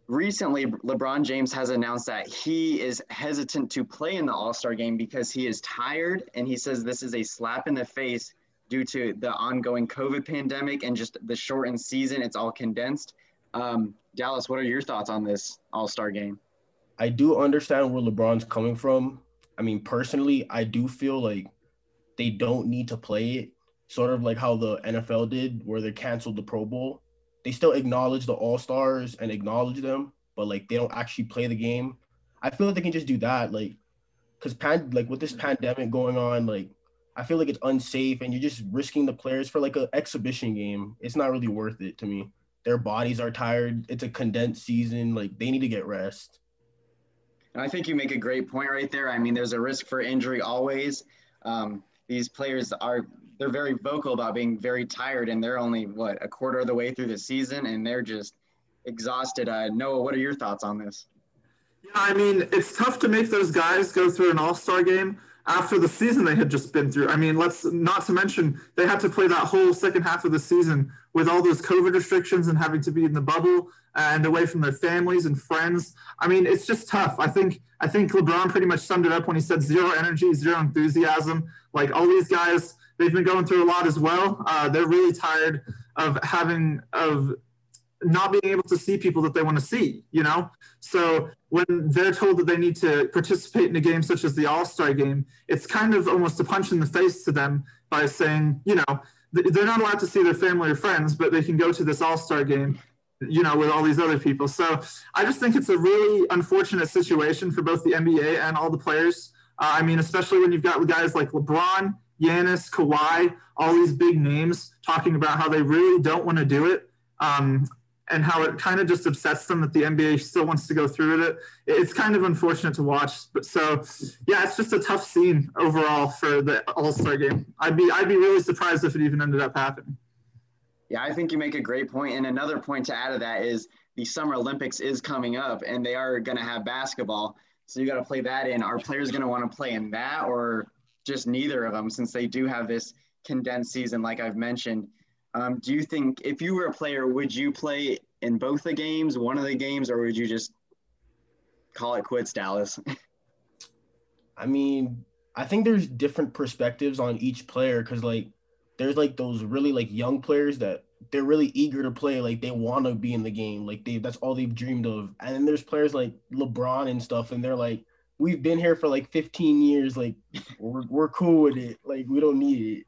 recently LeBron James has announced that he is hesitant to play in the All-Star game because he is tired and he says this is a slap in the face due to the ongoing COVID pandemic and just the shortened season. It's all condensed. Um, Dallas, what are your thoughts on this All-Star game? I do understand where LeBron's coming from. I mean, personally, I do feel like they don't need to play it, sort of like how the NFL did, where they canceled the Pro Bowl they still acknowledge the all stars and acknowledge them, but like they don't actually play the game. I feel like they can just do that, like, cause pan like with this pandemic going on, like I feel like it's unsafe and you're just risking the players for like an exhibition game. It's not really worth it to me. Their bodies are tired. It's a condensed season. Like they need to get rest. And I think you make a great point right there. I mean, there's a risk for injury always. Um, these players are they're very vocal about being very tired, and they're only what a quarter of the way through the season, and they're just exhausted. Uh, Noah, what are your thoughts on this? Yeah, I mean, it's tough to make those guys go through an All Star game after the season they had just been through. I mean, let's not to mention they had to play that whole second half of the season with all those COVID restrictions and having to be in the bubble and away from their families and friends. I mean, it's just tough. I think I think LeBron pretty much summed it up when he said zero energy, zero enthusiasm. Like all these guys they've been going through a lot as well. Uh, they're really tired of having of not being able to see people that they want to see. You know, so when they're told that they need to participate in a game such as the All Star game, it's kind of almost a punch in the face to them by saying, you know, they're not allowed to see their family or friends, but they can go to this All Star game you know, with all these other people. So I just think it's a really unfortunate situation for both the NBA and all the players. Uh, I mean, especially when you've got guys like LeBron Giannis, Kawhi, all these big names talking about how they really don't want to do it. Um, and how it kind of just upsets them that the NBA still wants to go through with it. It's kind of unfortunate to watch. But so, yeah, it's just a tough scene overall for the All Star game. I'd be I'd be really surprised if it even ended up happening. Yeah, I think you make a great point. And another point to add to that is the Summer Olympics is coming up, and they are going to have basketball. So you got to play that in. Are players going to want to play in that, or just neither of them since they do have this condensed season, like I've mentioned. Um, do you think if you were a player, would you play in both the games, one of the games, or would you just call it quits, Dallas? I mean, I think there's different perspectives on each player because, like, there's like those really like young players that they're really eager to play, like they want to be in the game, like they that's all they've dreamed of. And then there's players like LeBron and stuff, and they're like, we've been here for like 15 years. Like we're, we're cool with it. Like we don't need it.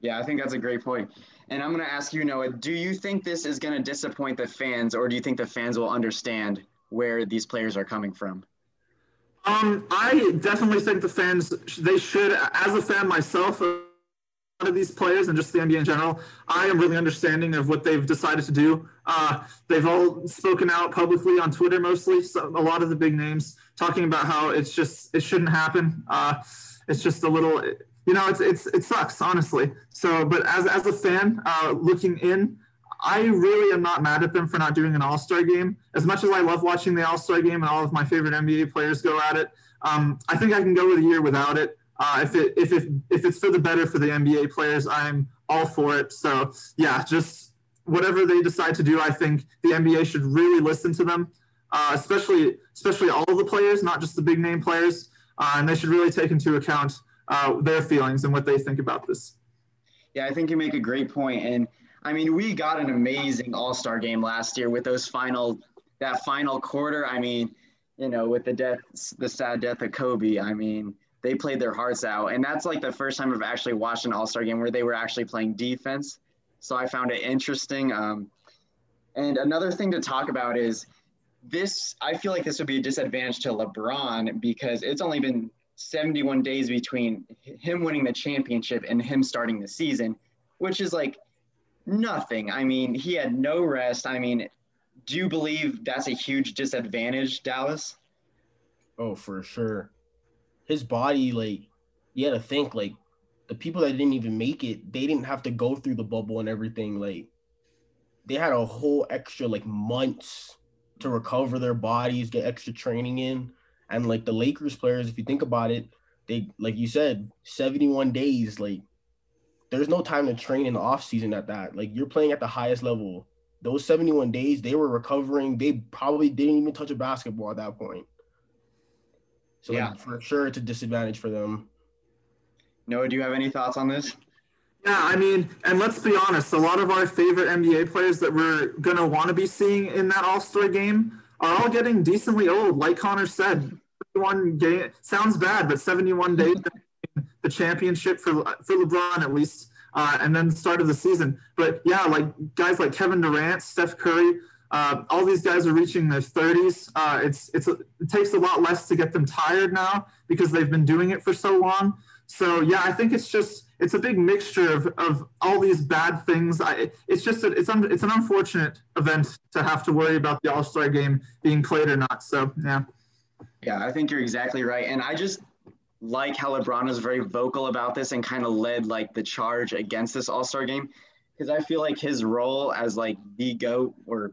Yeah, I think that's a great point. And I'm going to ask you, Noah, do you think this is going to disappoint the fans, or do you think the fans will understand where these players are coming from? Um, I definitely think the fans they should. As a fan myself, of these players and just the NBA in general, I am really understanding of what they've decided to do. Uh, they've all spoken out publicly on Twitter, mostly. So a lot of the big names talking about how it's just it shouldn't happen. Uh, it's just a little, you know, it's it's it sucks honestly. So, but as as a fan uh, looking in, I really am not mad at them for not doing an All Star game. As much as I love watching the All Star game and all of my favorite NBA players go at it, um, I think I can go with a year without it. Uh, if it if it if it's for the better for the NBA players, I'm all for it. So yeah, just whatever they decide to do, I think the NBA should really listen to them, uh, especially especially all of the players, not just the big name players, uh, and they should really take into account uh, their feelings and what they think about this. Yeah, I think you make a great point, and I mean we got an amazing All Star game last year with those final that final quarter. I mean, you know, with the death, the sad death of Kobe. I mean they played their hearts out. And that's like the first time I've actually watched an All Star game where they were actually playing defense. So I found it interesting. Um, and another thing to talk about is this I feel like this would be a disadvantage to LeBron because it's only been 71 days between him winning the championship and him starting the season, which is like nothing. I mean, he had no rest. I mean, do you believe that's a huge disadvantage, Dallas? Oh, for sure his body, like, you had to think, like, the people that didn't even make it, they didn't have to go through the bubble and everything. Like, they had a whole extra, like, months to recover their bodies, get extra training in. And, like, the Lakers players, if you think about it, they, like you said, 71 days, like, there's no time to train in the off season at that. Like, you're playing at the highest level those 71 days, they were recovering. They probably didn't even touch a basketball at that point. So yeah. like, for sure, it's a disadvantage for them. Noah, do you have any thoughts on this? Yeah, I mean, and let's be honest, a lot of our favorite NBA players that we're going to want to be seeing in that All Star game are all getting decently old. Like Connor said, one game sounds bad, but 71 days, the championship for, for LeBron at least, uh, and then the start of the season. But yeah, like guys like Kevin Durant, Steph Curry, uh, all these guys are reaching their 30s. Uh, it's, it's it takes a lot less to get them tired now because they've been doing it for so long. So yeah, I think it's just it's a big mixture of, of all these bad things. I, it's just a, it's un, it's an unfortunate event to have to worry about the All Star game being played or not. So yeah. Yeah, I think you're exactly right, and I just like how LeBron is very vocal about this and kind of led like the charge against this All Star game because I feel like his role as like the goat or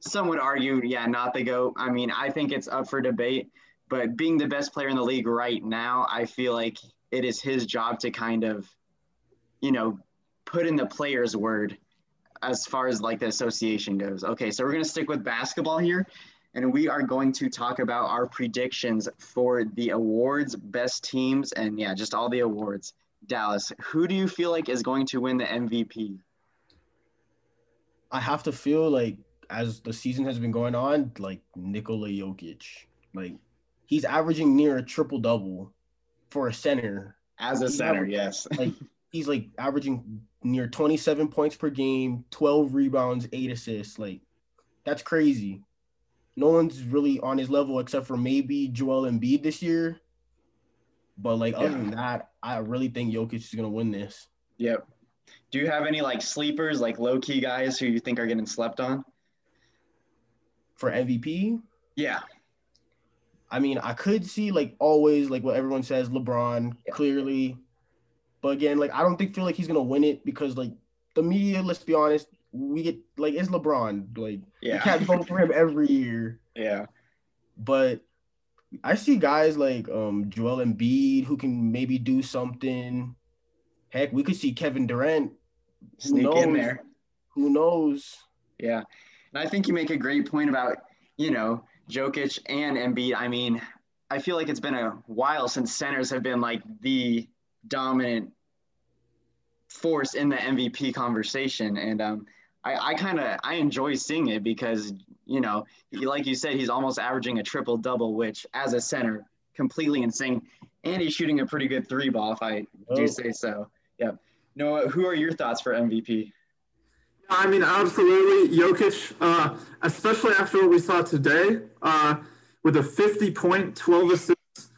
some would argue, yeah, not the goat. I mean, I think it's up for debate, but being the best player in the league right now, I feel like it is his job to kind of, you know, put in the player's word as far as like the association goes. Okay, so we're going to stick with basketball here. And we are going to talk about our predictions for the awards, best teams, and yeah, just all the awards. Dallas, who do you feel like is going to win the MVP? I have to feel like as the season has been going on, like Nikola Jokic. Like he's averaging near a triple double for a center. As a center, yes. like he's like averaging near 27 points per game, 12 rebounds, eight assists. Like that's crazy. No one's really on his level except for maybe Joel Embiid this year. But like other than that, I really think Jokic is gonna win this. Yep. Do you have any like sleepers, like low key guys who you think are getting slept on? For MVP? Yeah. I mean, I could see like always like what everyone says, LeBron yeah. clearly, but again, like I don't think feel like he's gonna win it because like the media. Let's be honest, we get like it's LeBron. Like yeah. you can't vote for him every year. Yeah, but I see guys like um Joel Embiid who can maybe do something. Heck, we could see Kevin Durant sneak knows? in there. Who knows? Yeah, and I think you make a great point about you know Jokic and Embiid, I mean, I feel like it's been a while since centers have been like the dominant force in the MVP conversation. And um, I, I kind of I enjoy seeing it because you know, he, like you said, he's almost averaging a triple double, which as a center, completely insane. And he's shooting a pretty good three ball, if I oh. do say so. Yep. Noah, who are your thoughts for MVP? I mean, absolutely. Jokic, uh, especially after what we saw today, uh, with a 50 point, 12 assists,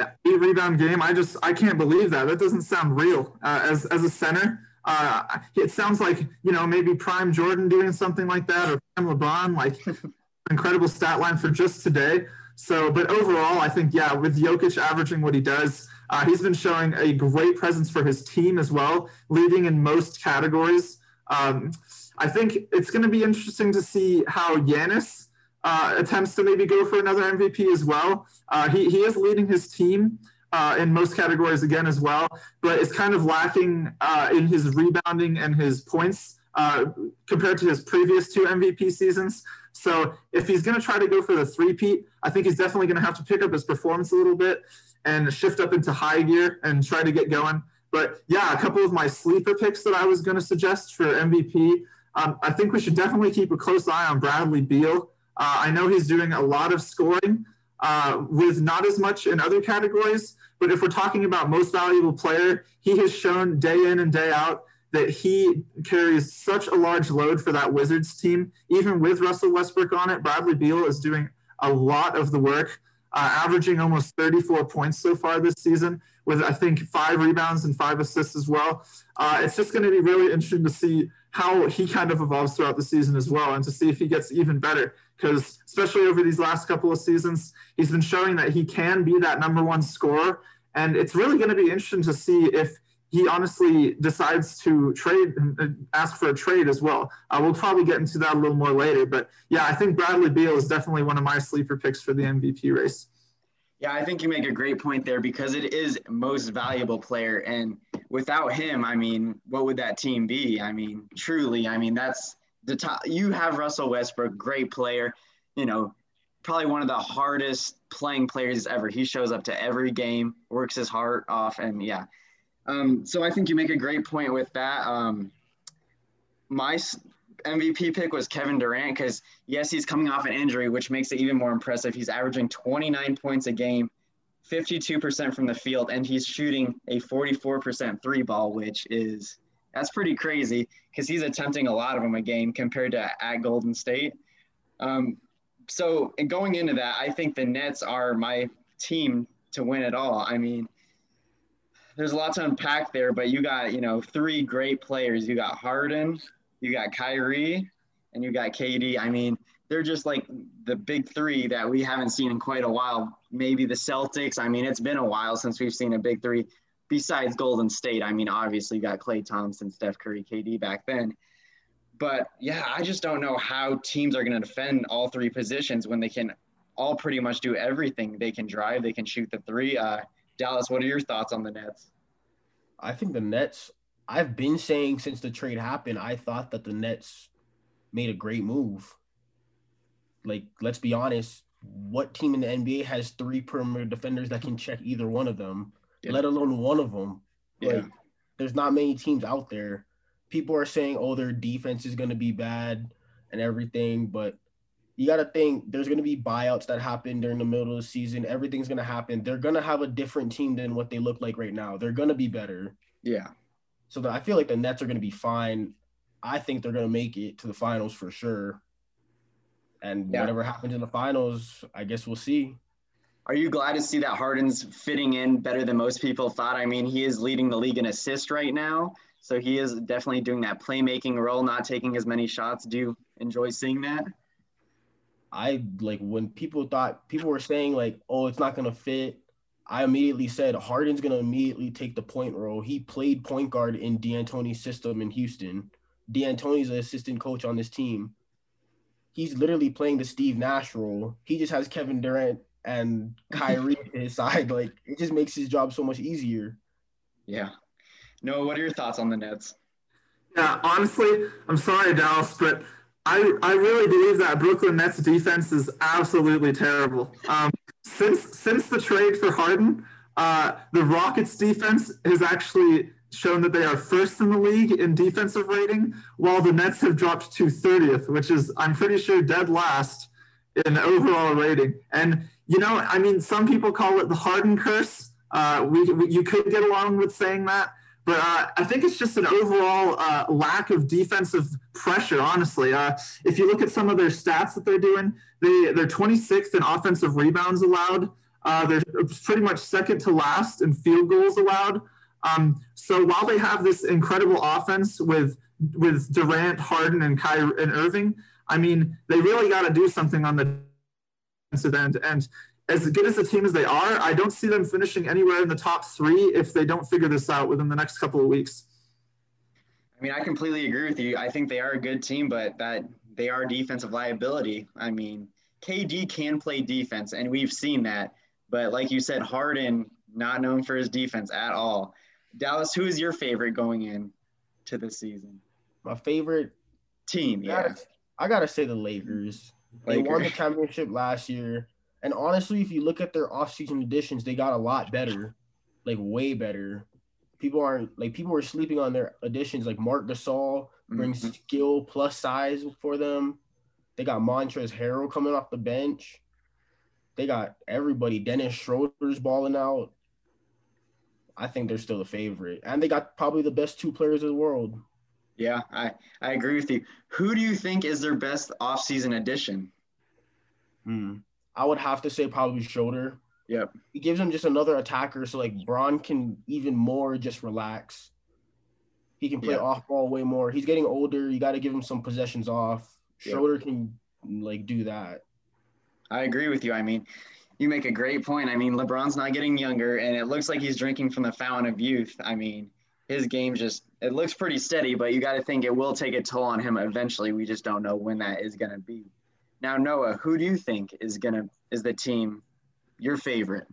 eight rebound game. I just, I can't believe that. That doesn't sound real uh, as, as a center. Uh, it sounds like, you know, maybe prime Jordan doing something like that or prime LeBron, like incredible stat line for just today. So, but overall, I think, yeah, with Jokic averaging what he does, uh, he's been showing a great presence for his team as well, leading in most categories. Um, I think it's going to be interesting to see how Giannis uh, attempts to maybe go for another MVP as well. Uh, he, he is leading his team uh, in most categories again as well, but it's kind of lacking uh, in his rebounding and his points uh, compared to his previous two MVP seasons. So if he's going to try to go for the three-peat, I think he's definitely going to have to pick up his performance a little bit and shift up into high gear and try to get going. But yeah, a couple of my sleeper picks that I was going to suggest for MVP. Um, I think we should definitely keep a close eye on Bradley Beal. Uh, I know he's doing a lot of scoring uh, with not as much in other categories, but if we're talking about most valuable player, he has shown day in and day out that he carries such a large load for that Wizards team. Even with Russell Westbrook on it, Bradley Beal is doing a lot of the work, uh, averaging almost 34 points so far this season with I think five rebounds and five assists as well. Uh, it's just going to be really interesting to see how he kind of evolves throughout the season as well, and to see if he gets even better. Because especially over these last couple of seasons, he's been showing that he can be that number one scorer, and it's really going to be interesting to see if he honestly decides to trade ask for a trade as well. Uh, we'll probably get into that a little more later, but yeah, I think Bradley Beal is definitely one of my sleeper picks for the MVP race. Yeah, I think you make a great point there because it is most valuable player. And without him, I mean, what would that team be? I mean, truly, I mean, that's the top, you have Russell Westbrook, great player, you know, probably one of the hardest playing players ever. He shows up to every game, works his heart off, and yeah. Um, so I think you make a great point with that. Um, my MVP pick was Kevin Durant because yes, he's coming off an injury, which makes it even more impressive. He's averaging 29 points a game, 52% from the field, and he's shooting a 44% three ball, which is that's pretty crazy because he's attempting a lot of them a game compared to at Golden State. Um, so, and going into that, I think the Nets are my team to win it all. I mean, there's a lot to unpack there, but you got, you know, three great players. You got Harden, you got Kyrie, and you got KD. I mean, they're just like the big three that we haven't seen in quite a while. Maybe the Celtics. I mean, it's been a while since we've seen a big three besides Golden State. I mean, obviously you got Klay Thompson, Steph Curry, KD back then. But yeah, I just don't know how teams are going to defend all three positions when they can all pretty much do everything. They can drive, they can shoot the three. Uh, Dallas, what are your thoughts on the Nets? I think the Nets, I've been saying since the trade happened, I thought that the Nets made a great move. Like, let's be honest, what team in the NBA has three perimeter defenders that can check either one of them, yeah. let alone one of them? Yeah. Like, there's not many teams out there people are saying, oh, their defense is going to be bad and everything, but you got to think there's going to be buyouts that happen during the middle of the season. Everything's going to happen. They're going to have a different team than what they look like right now. They're going to be better. Yeah. So I feel like the Nets are going to be fine. I think they're going to make it to the finals for sure. And yeah. whatever happens in the finals, I guess we'll see. Are you glad to see that Harden's fitting in better than most people thought? I mean, he is leading the league in assist right now. So he is definitely doing that playmaking role, not taking as many shots. Do you enjoy seeing that? I like when people thought people were saying like, oh, it's not gonna fit. I immediately said Harden's gonna immediately take the point role. He played point guard in D'Antoni's system in Houston. D'Antoni's an assistant coach on this team. He's literally playing the Steve Nash role. He just has Kevin Durant and Kyrie at his side. Like it just makes his job so much easier. Yeah. No, what are your thoughts on the Nets? Yeah, honestly, I'm sorry, Dallas, but I, I really believe that Brooklyn Nets defense is absolutely terrible. Um, since since the trade for Harden, uh, the Rockets defense has actually shown that they are first in the league in defensive rating, while the Nets have dropped to 30th, which is I'm pretty sure dead last in overall rating. And you know, I mean, some people call it the Harden curse. Uh, we, we you could get along with saying that, but uh, I think it's just an overall uh, lack of defensive pressure, honestly. Uh, if you look at some of their stats that they're doing, they, they're 26th in offensive rebounds allowed. Uh, they're pretty much second to last in field goals allowed. Um, so while they have this incredible offense with with Durant, Harden, and Kyrie and Irving, I mean, they really got to do something on the defensive end. And as good as the team as they are, I don't see them finishing anywhere in the top three if they don't figure this out within the next couple of weeks. I mean, I completely agree with you. I think they are a good team, but that they are defensive liability. I mean, KD can play defense, and we've seen that. But like you said, Harden not known for his defense at all. Dallas, who is your favorite going in to the season? My favorite team, yeah. I gotta, I gotta say the Lakers. They won the championship last year. And honestly, if you look at their offseason additions, they got a lot better, like way better. People aren't like people were sleeping on their additions. Like Marc Gasol brings mm-hmm. skill plus size for them. They got Montrezl Harrell coming off the bench. They got everybody. Dennis Schroeder's balling out. I think they're still the favorite, and they got probably the best two players in the world. Yeah, I I agree with you. Who do you think is their best offseason addition? Hmm. I would have to say probably Schroeder. Yep. He gives him just another attacker, so like Bron can even more just relax. He can play off ball way more. He's getting older. You got to give him some possessions off. Schroeder can like do that. I agree with you. I mean, you make a great point. I mean, LeBron's not getting younger, and it looks like he's drinking from the fountain of youth. I mean, his game just it looks pretty steady, but you got to think it will take a toll on him eventually. We just don't know when that is going to be. Now, Noah, who do you think is gonna is the team your favorite?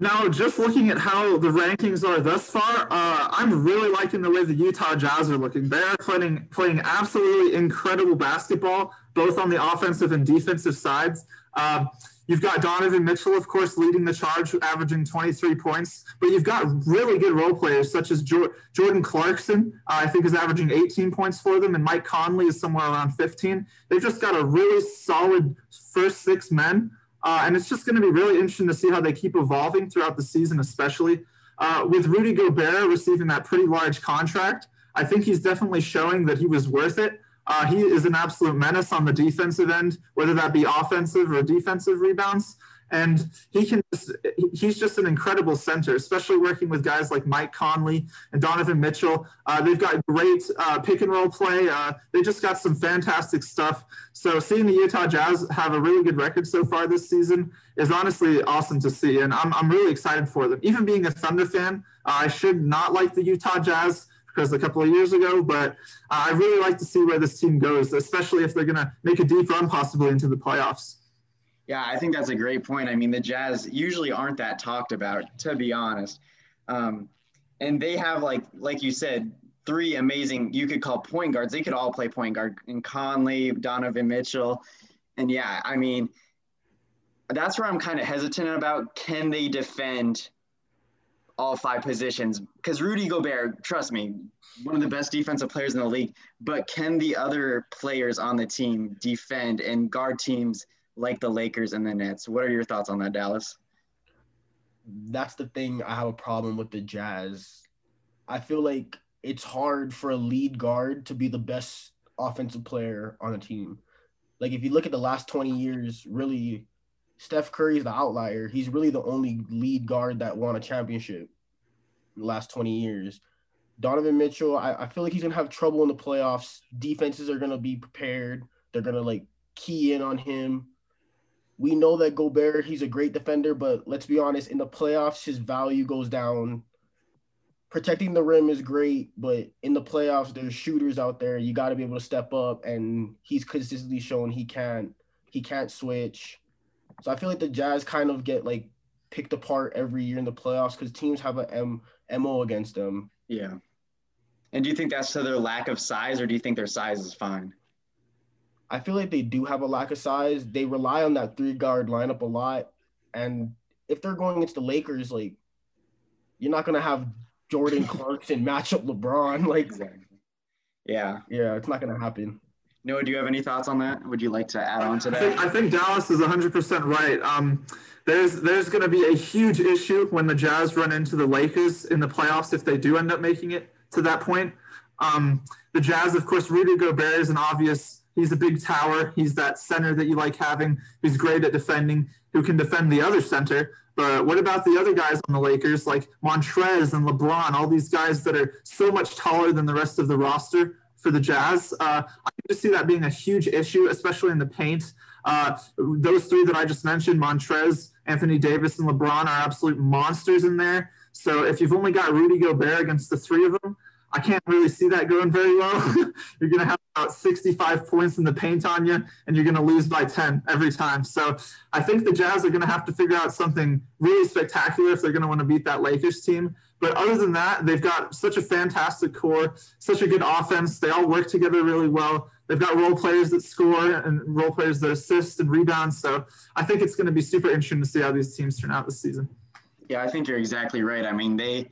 Now, just looking at how the rankings are thus far, uh, I'm really liking the way the Utah Jazz are looking. They are playing playing absolutely incredible basketball, both on the offensive and defensive sides. Uh, you've got Donovan Mitchell, of course, leading the charge, averaging 23 points. But you've got really good role players such as jo- Jordan Clarkson, uh, I think, is averaging 18 points for them, and Mike Conley is somewhere around 15. They've just got a really solid first six men. Uh, and it's just going to be really interesting to see how they keep evolving throughout the season, especially uh, with Rudy Gobert receiving that pretty large contract. I think he's definitely showing that he was worth it. Uh, he is an absolute menace on the defensive end, whether that be offensive or defensive rebounds. And he can just, he's just an incredible center, especially working with guys like Mike Conley and Donovan Mitchell. Uh, they've got great uh, pick and roll play. Uh, they just got some fantastic stuff. So seeing the Utah Jazz have a really good record so far this season is honestly awesome to see. And I'm, I'm really excited for them. Even being a Thunder fan, uh, I should not like the Utah Jazz because a couple of years ago, but uh, I really like to see where this team goes, especially if they're going to make a deep run possibly into the playoffs. Yeah, I think that's a great point. I mean, the Jazz usually aren't that talked about, to be honest. Um, and they have like, like you said, three amazing. You could call point guards. They could all play point guard. And Conley, Donovan Mitchell, and yeah, I mean, that's where I'm kind of hesitant about. Can they defend all five positions? Because Rudy Gobert, trust me, one of the best defensive players in the league. But can the other players on the team defend and guard teams? like the Lakers and the Nets. What are your thoughts on that, Dallas? That's the thing I have a problem with the Jazz. I feel like it's hard for a lead guard to be the best offensive player on a team. Like if you look at the last 20 years, really Steph Curry is the outlier. He's really the only lead guard that won a championship in the last 20 years. Donovan Mitchell, I, I feel like he's gonna have trouble in the playoffs. Defenses are gonna be prepared. They're gonna like key in on him we know that Gobert, he's a great defender, but let's be honest, in the playoffs, his value goes down. Protecting the rim is great, but in the playoffs, there's shooters out there. You got to be able to step up, and he's consistently shown he can't. He can't switch. So I feel like the Jazz kind of get like picked apart every year in the playoffs because teams have a M mo against them. Yeah. And do you think that's to their lack of size, or do you think their size is fine? I feel like they do have a lack of size. They rely on that three guard lineup a lot. And if they're going against the Lakers, like you're not gonna have Jordan Clarkson match up LeBron. Like exactly. Yeah. Yeah, it's not gonna happen. Noah, do you have any thoughts on that? Would you like to add on to that? I think, I think Dallas is 100% right. Um, there's there's going to be a huge issue when the Jazz run into the Lakers in the playoffs if they do end up making it to that point. Um, the Jazz, of course, Rudy Gobert is an obvious He's a big tower. He's that center that you like having. He's great at defending, who can defend the other center. But what about the other guys on the Lakers, like Montrez and LeBron, all these guys that are so much taller than the rest of the roster for the Jazz? Uh, I just see that being a huge issue, especially in the paint. Uh, those three that I just mentioned, Montrez, Anthony Davis, and LeBron, are absolute monsters in there. So if you've only got Rudy Gobert against the three of them, I can't really see that going very well. you're going to have about 65 points in the paint on you, and you're going to lose by 10 every time. So I think the Jazz are going to have to figure out something really spectacular if they're going to want to beat that Lakers team. But other than that, they've got such a fantastic core, such a good offense. They all work together really well. They've got role players that score and role players that assist and rebound. So I think it's going to be super interesting to see how these teams turn out this season. Yeah, I think you're exactly right. I mean, they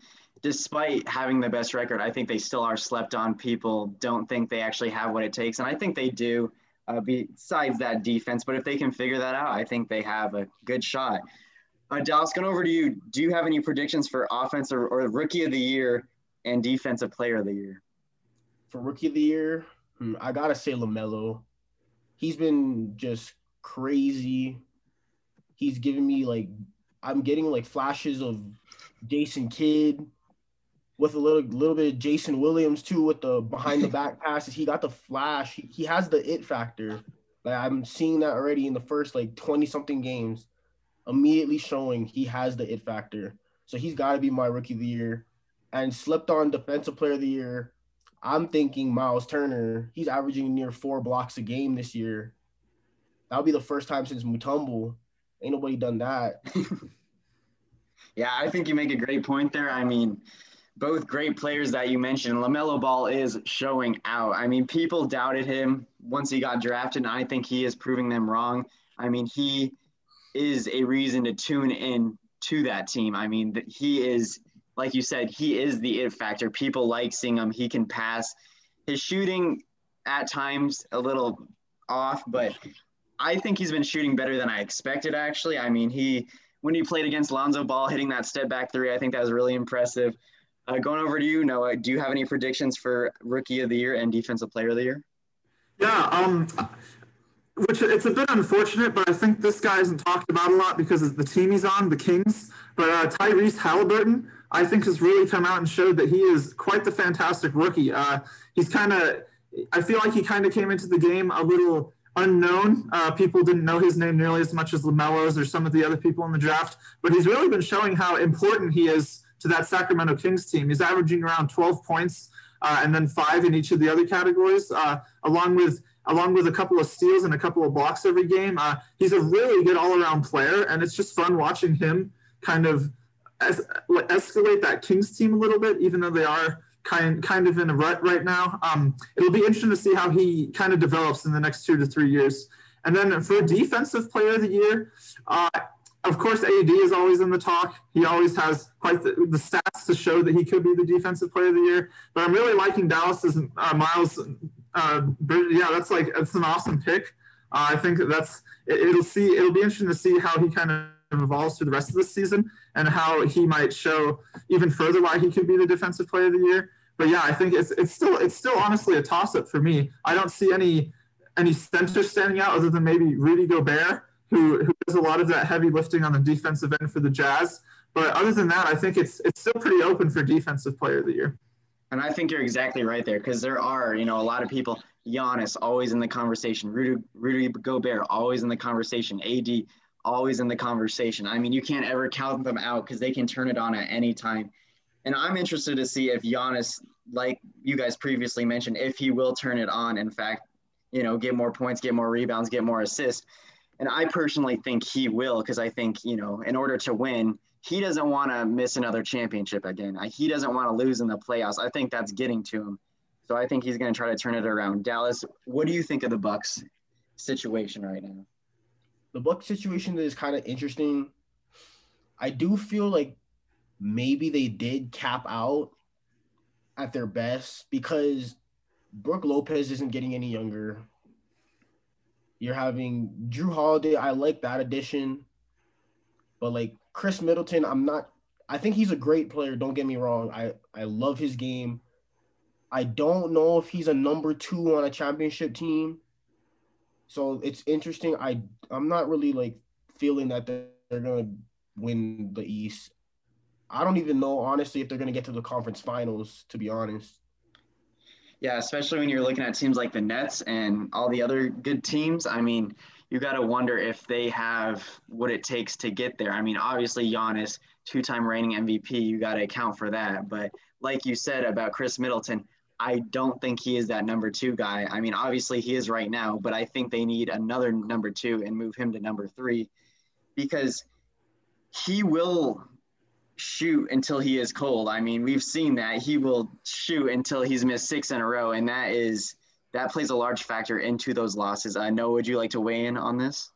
despite having the best record, I think they still are slept on. People don't think they actually have what it takes, and I think they do. Uh, besides that defense, but if they can figure that out, I think they have a good shot. Uh, Dallas, going over to you. Do you have any predictions for offense or, or rookie of the year and defensive player of the year? For rookie of the year, hmm, I gotta say LaMelo. He's been just crazy. He's giving me like I'm getting like flashes of Jason Kidd, with a little little bit of Jason Williams too with the behind the back passes. He got the flash. He, he has the it factor. Like I'm seeing that already in the first like 20 something games, immediately showing he has the it factor. So he's got to be my rookie of the year. And slipped on defensive player of the year. I'm thinking Miles Turner. He's averaging near four blocks a game this year. That'll be the first time since Mutombo. Ain't nobody done that. Yeah, I think you make a great point there. I mean, both great players that you mentioned. LaMelo Ball is showing out. I mean, people doubted him once he got drafted, and I think he is proving them wrong. I mean, he is a reason to tune in to that team. I mean, he is, like you said, he is the it factor. People like seeing him. He can pass. His shooting at times a little off, but I think he's been shooting better than I expected, actually. I mean, he when he played against Lonzo Ball, hitting that step back three, I think that was really impressive. Uh, going over to you, Noah, do you have any predictions for Rookie of the Year and Defensive Player of the Year? Yeah, um, which it's a bit unfortunate, but I think this guy isn't talked about a lot because of the team he's on, the Kings. But uh, Tyrese Halliburton, I think, has really come out and showed that he is quite the fantastic rookie. Uh, he's kind of, I feel like he kind of came into the game a little unknown. Uh, people didn't know his name nearly as much as LaMelo's or some of the other people in the draft, but he's really been showing how important he is to that Sacramento Kings team. He's averaging around 12 points uh, and then five in each of the other categories, uh, along with along with a couple of steals and a couple of blocks every game. Uh, he's a really good all-around player, and it's just fun watching him kind of es- escalate that Kings team a little bit, even though they are kind kind of in a rut right now. Um, it'll be interesting to see how he kind of develops in the next two to three years. And then for defensive player of the year, uh, of course, AD is always in the talk. He always has quite the, the, stats to show that he could be the defensive player of the year. But I'm really liking Dallas's uh, Miles. Uh, yeah, that's like it's an awesome pick. Uh, I think that's it, will see. It'll be interesting to see how he kind of evolves through the rest of the season and how he might show even further why he could be the defensive player of the year but yeah, I think it's it's still it's still honestly a toss up for me. I don't see any any centers standing out other than maybe Rudy Gobert, who who does a lot of that heavy lifting on the defensive end for the Jazz. But other than that, I think it's it's still pretty open for defensive player of the year. And I think you're exactly right there because there are, you know, a lot of people. Giannis always in the conversation. Rudy, Rudy Gobert always in the conversation. AD always in the conversation. I mean, you can't ever count them out because they can turn it on at any time. And I'm interested to see if Giannis, like you guys previously mentioned, if he will turn it on. In fact, you know, get more points, get more rebounds, get more assists. And I personally think he will because I think, you know, in order to win, he doesn't want to miss another championship again. He doesn't want to lose in the playoffs. I think that's getting to him. So I think he's going to try to turn it around. Dallas, what do you think of the Bucks situation right now? The Bucks situation is kind of interesting. I do feel like maybe they did cap out at their best because Brook Lopez isn't getting any younger. You're having Jrue Holiday. I like that addition. But like Khris Middleton, I'm not I think he's a great player, don't get me wrong. I I love his game. I don't know if he's a number 2 on a championship team. So it's interesting. I I'm not really like feeling that they're, they're to win the East. I don't even know honestly if they're to get to the conference finals. To be honest. Yeah, especially when you're looking at teams like the Nets and all the other good teams. I mean, you got to wonder if they have what it takes to get there. I mean, obviously Giannis, two-time reigning MVP, you got to account for that. But like you said about Khris Middleton, I don't think he is that number two guy. I mean, obviously he is right now, but I think they need another number two and move him to number three because he will shoot until he is cold. I mean, we've seen that he will shoot until he's missed six in a row, and that is that plays a large factor into those losses. I know. Would you like to weigh in on this?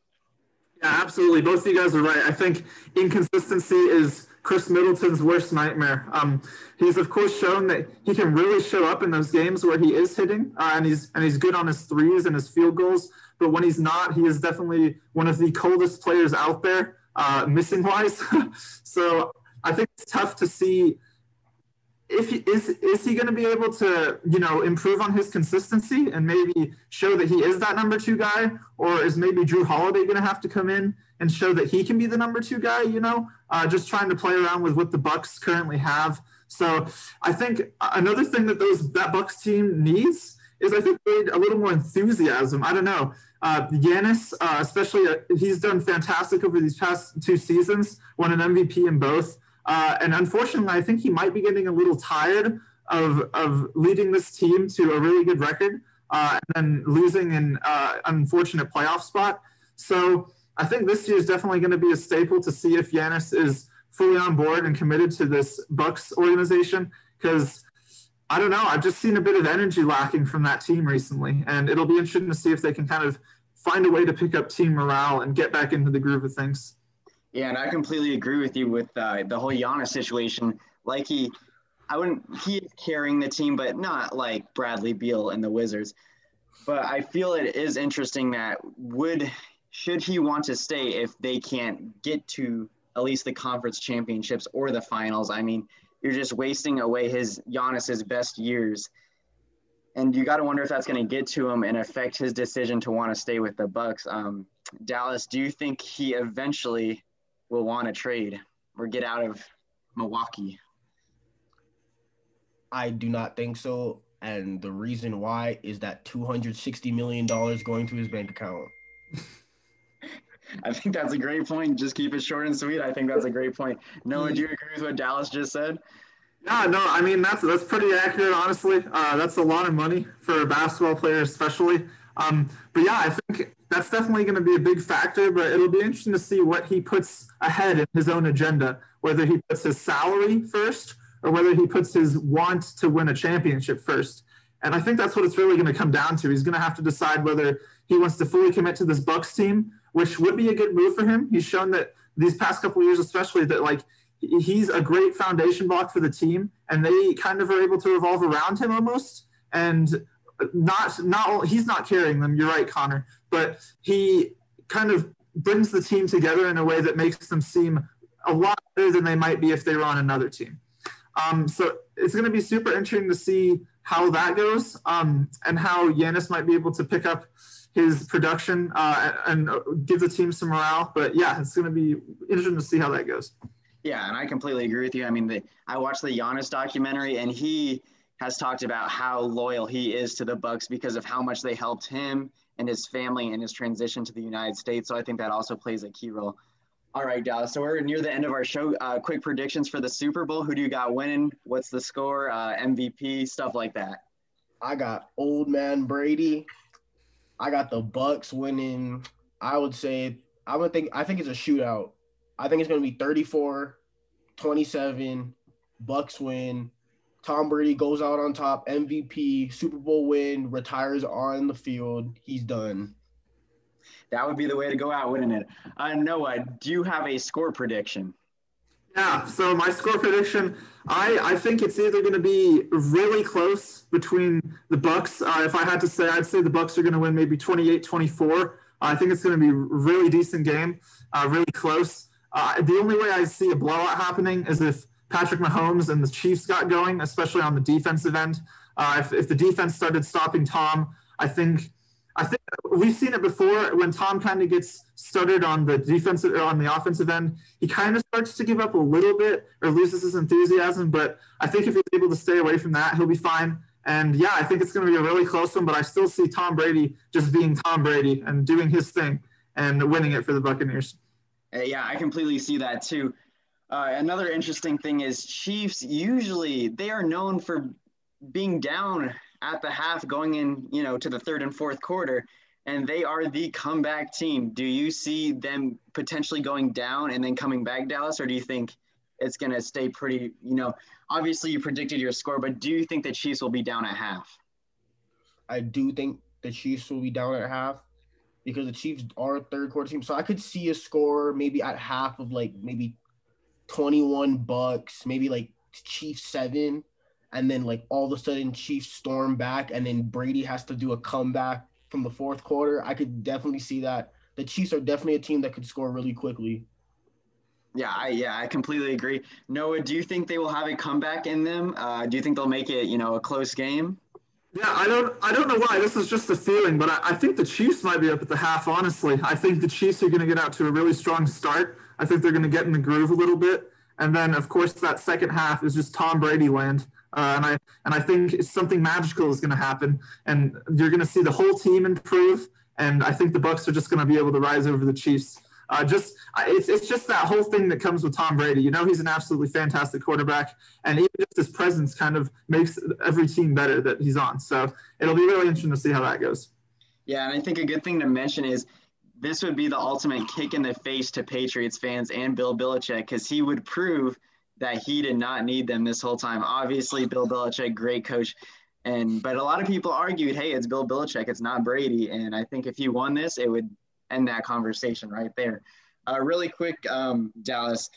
Yeah, absolutely. Both of you guys are right. I think inconsistency is Khris Middleton's worst nightmare. Um, he's of course shown that he can really show up in those games where he is hitting, uh, and he's and he's good on his threes and his field goals. But when he's not, he is definitely one of the coldest players out there, uh, missing wise. so I think it's tough to see if he, is is he going to be able to you know improve on his consistency and maybe show that he is that number two guy, or is maybe Jrue Holiday going to have to come in and show that he can be the number two guy? You know, uh, just trying to play around with what the Bucks currently have. So I think another thing that those that Bucks team needs is I think a little more enthusiasm. I don't know. Uh, Giannis, uh, especially, uh, he's done fantastic over these past two seasons, won an MVP in both. Uh, and unfortunately, I think he might be getting a little tired of, of leading this team to a really good record uh, and then losing an uh, unfortunate playoff spot. So I think this year is definitely going to be a staple to see if Giannis is fully on board and committed to this Bucks organization because I don't know. I've just seen a bit of energy lacking from that team recently, and it'll be interesting to see if they can kind of find a way to pick up team morale and get back into the groove of things. Yeah, and I completely agree with you with uh, the whole Giannis situation. Like he, I wouldn't. He is carrying the team, but not like Bradley Beal and the Wizards. But I feel it is interesting that would should he want to stay if they can't get to at least the conference championships or the finals. I mean, you're just wasting away his Giannis's best years. And you got to wonder if that's going to get to him and affect his decision to want to stay with the Bucks. Um, Dallas, do you think he eventually will want to trade or get out of Milwaukee? I do not think so. And the reason why is that $260 million going to his bank account. I think that's a great point. Just keep it short and sweet. I think that's a great point. Noah, do you agree with what Dallas just said? Yeah, no, I mean that's that's pretty accurate, honestly. Uh, that's a lot of money for a basketball player, especially. Um, but yeah, I think that's definitely going to be a big factor. But it'll be interesting to see what he puts ahead in his own agenda, whether he puts his salary first or whether he puts his want to win a championship first. And I think that's what it's really going to come down to. He's going to have to decide whether he wants to fully commit to this Bucks team which would be a good move for him. He's shown that these past couple years, especially that like he's a great foundation block for the team, and they kind of are able to revolve around him almost. And not not he's not carrying them. You're right, Connor, but he kind of brings the team together in a way that makes them seem a lot better than they might be if they were on another team. Um, so it's going to be super interesting to see how that goes um, and how Giannis might be able to pick up his production uh, and give the team some morale. But yeah, it's going to be interesting to see how that goes. Yeah, and I completely agree with you. I mean, the, I watched the Giannis documentary, and he has talked about how loyal he is to the Bucs because of how much they helped him and his family in his transition to the United States. So I think that also plays a key role. All right, Dallas. So we're near the end of our show. Uh, quick predictions for the Super Bowl. Who do you got winning? What's the score? Uh, MVP, stuff like that. I got old man Brady I got the Bucs winning. I would say I would think I think it's a shootout. I think it's going to be 34 27 Bucks win. Tom Brady goes out on top, MVP, Super Bowl win, retires on the field. He's done. That would be the way to go out, wouldn't it? Uh, Noah, do you have a score prediction? Yeah, so my score prediction, I, I think it's either going to be really close between the Bucs. Uh, if I had to say, I'd say the Bucs are going to win maybe 28-24. Uh, I think it's going to be a really decent game, uh, really close. Uh, the only way I see a blowout happening is if Patrick Mahomes and the Chiefs got going, especially on the defensive end. Uh, if, if the defense started stopping Tom, I think I think we've seen it before when Tom kind of gets started on the defensive or on the offensive end. He kind of starts to give up a little bit or loses his enthusiasm. But I think if he's able to stay away from that, he'll be fine. And yeah, I think it's going to be a really close one. But I still see Tom Brady just being Tom Brady and doing his thing and winning it for the Buccaneers. Yeah, I completely see that too. Uh, another interesting thing is Chiefs usually they are known for being down at the half going in, you know, to the third and fourth quarter, and they are the comeback team. Do you see them potentially going down and then coming back, Dallas, or do you think it's going to stay pretty, you know, obviously you predicted your score, but do you think the Chiefs will be down at half? I do think the Chiefs will be down at half because the Chiefs are a third quarter team. So I could see a score maybe at half of like maybe 21 Bucs, maybe like Chiefs seven and then like all of a sudden Chiefs storm back, and then Brady has to do a comeback from the fourth quarter. I could definitely see that. The Chiefs are definitely a team that could score really quickly. Yeah, I, yeah, I completely agree. Noah, do you think they will have a comeback in them? Uh, do you think they'll make it, you know, a close game? Yeah, I don't, I don't know why. This is just a feeling, but I, I think the Chiefs might be up at the half. Honestly, I think the Chiefs are going to get out to a really strong start. I think they're going to get in the groove a little bit, and then of course that second half is just Tom Brady land. Uh, and I and I think something magical is going to happen, and you're going to see the whole team improve. And I think the Bucs are just going to be able to rise over the Chiefs. Uh, just it's it's just that whole thing that comes with Tom Brady. You know, he's an absolutely fantastic quarterback, and even just his presence kind of makes every team better that he's on. So it'll be really interesting to see how that goes. Yeah, and I think a good thing to mention is this would be the ultimate kick in the face to Patriots fans and Bill Belichick because he would prove that he did not need them this whole time. Obviously, Bill Belichick, great coach. And but a lot of people argued, hey, it's Bill Belichick, it's not Brady. And I think if he won this, it would end that conversation right there. Uh, really quick, um, Dallas,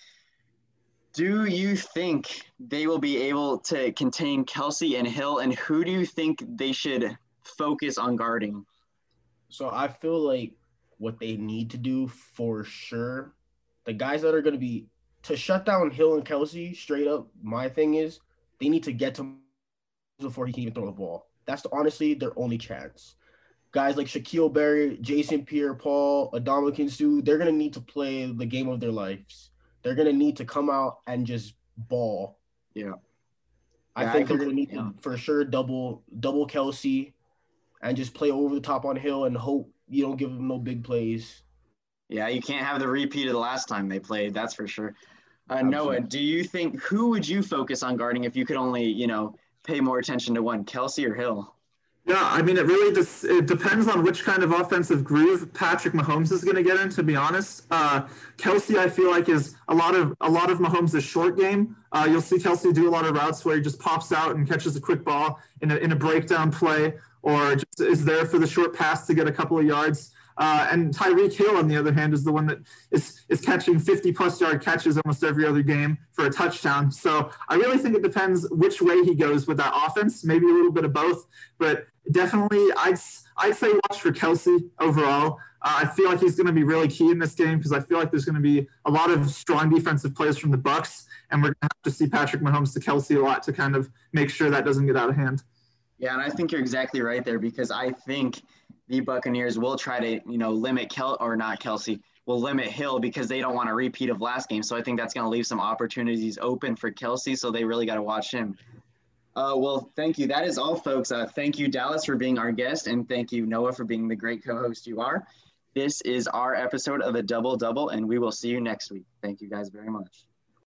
do you think they will be able to contain Kelce and Hill? And who do you think they should focus on guarding? So I feel like what they need to do for sure, the guys that are going to be to shut down Hill and Kelce straight up. My thing is they need to get to before he can even throw the ball. That's honestly their only chance. Guys like Shaquil Barrett, Jason Pierre-Paul, Adama Sue, they're gonna need to play the game of their lives. They're gonna need to come out and just ball. Yeah. I Yeah, think I they're gonna need yeah. to for sure double double Kelce and just play over the top on Hill and hope you don't give them no big plays. Yeah, you can't have the repeat of the last time they played. That's for sure. Uh, Noah, do you think who would you focus on guarding if you could only, you know, pay more attention to one, Kelce or Hill? Yeah, I mean, it really just it depends on which kind of offensive groove Patrick Mahomes is going to get in. To be honest, uh, Kelce, I feel like is a lot of a lot of Mahomes' short game. Uh, you'll see Kelce do a lot of routes where he just pops out and catches a quick ball in a in a breakdown play, or just is there for the short pass to get a couple of yards. Uh, and Tyreek Hill, on the other hand, is the one that is is catching 50 plus yard catches almost every other game for a touchdown. So I really think it depends which way he goes with that offense. Maybe a little bit of both, but definitely I'd I'd say watch for Kelce overall. Uh, I feel like he's going to be really key in this game because I feel like there's going to be a lot of strong defensive plays from the Bucs, and we're going to have to see Patrick Mahomes to Kelce a lot to kind of make sure that doesn't get out of hand. Yeah, and I think you're exactly right there because I think the Buccaneers will try to, you know, limit Kel or not Kelce, will limit Hill because they don't want a repeat of last game. So I think that's going to leave some opportunities open for Kelce. So they really got to watch him. Uh, well, thank you. That is all, folks. Uh, thank you, Dallas, for being our guest, and thank you, Noah, for being the great co-host you are. This is our episode of the Double Double, and we will see you next week. Thank you guys very much.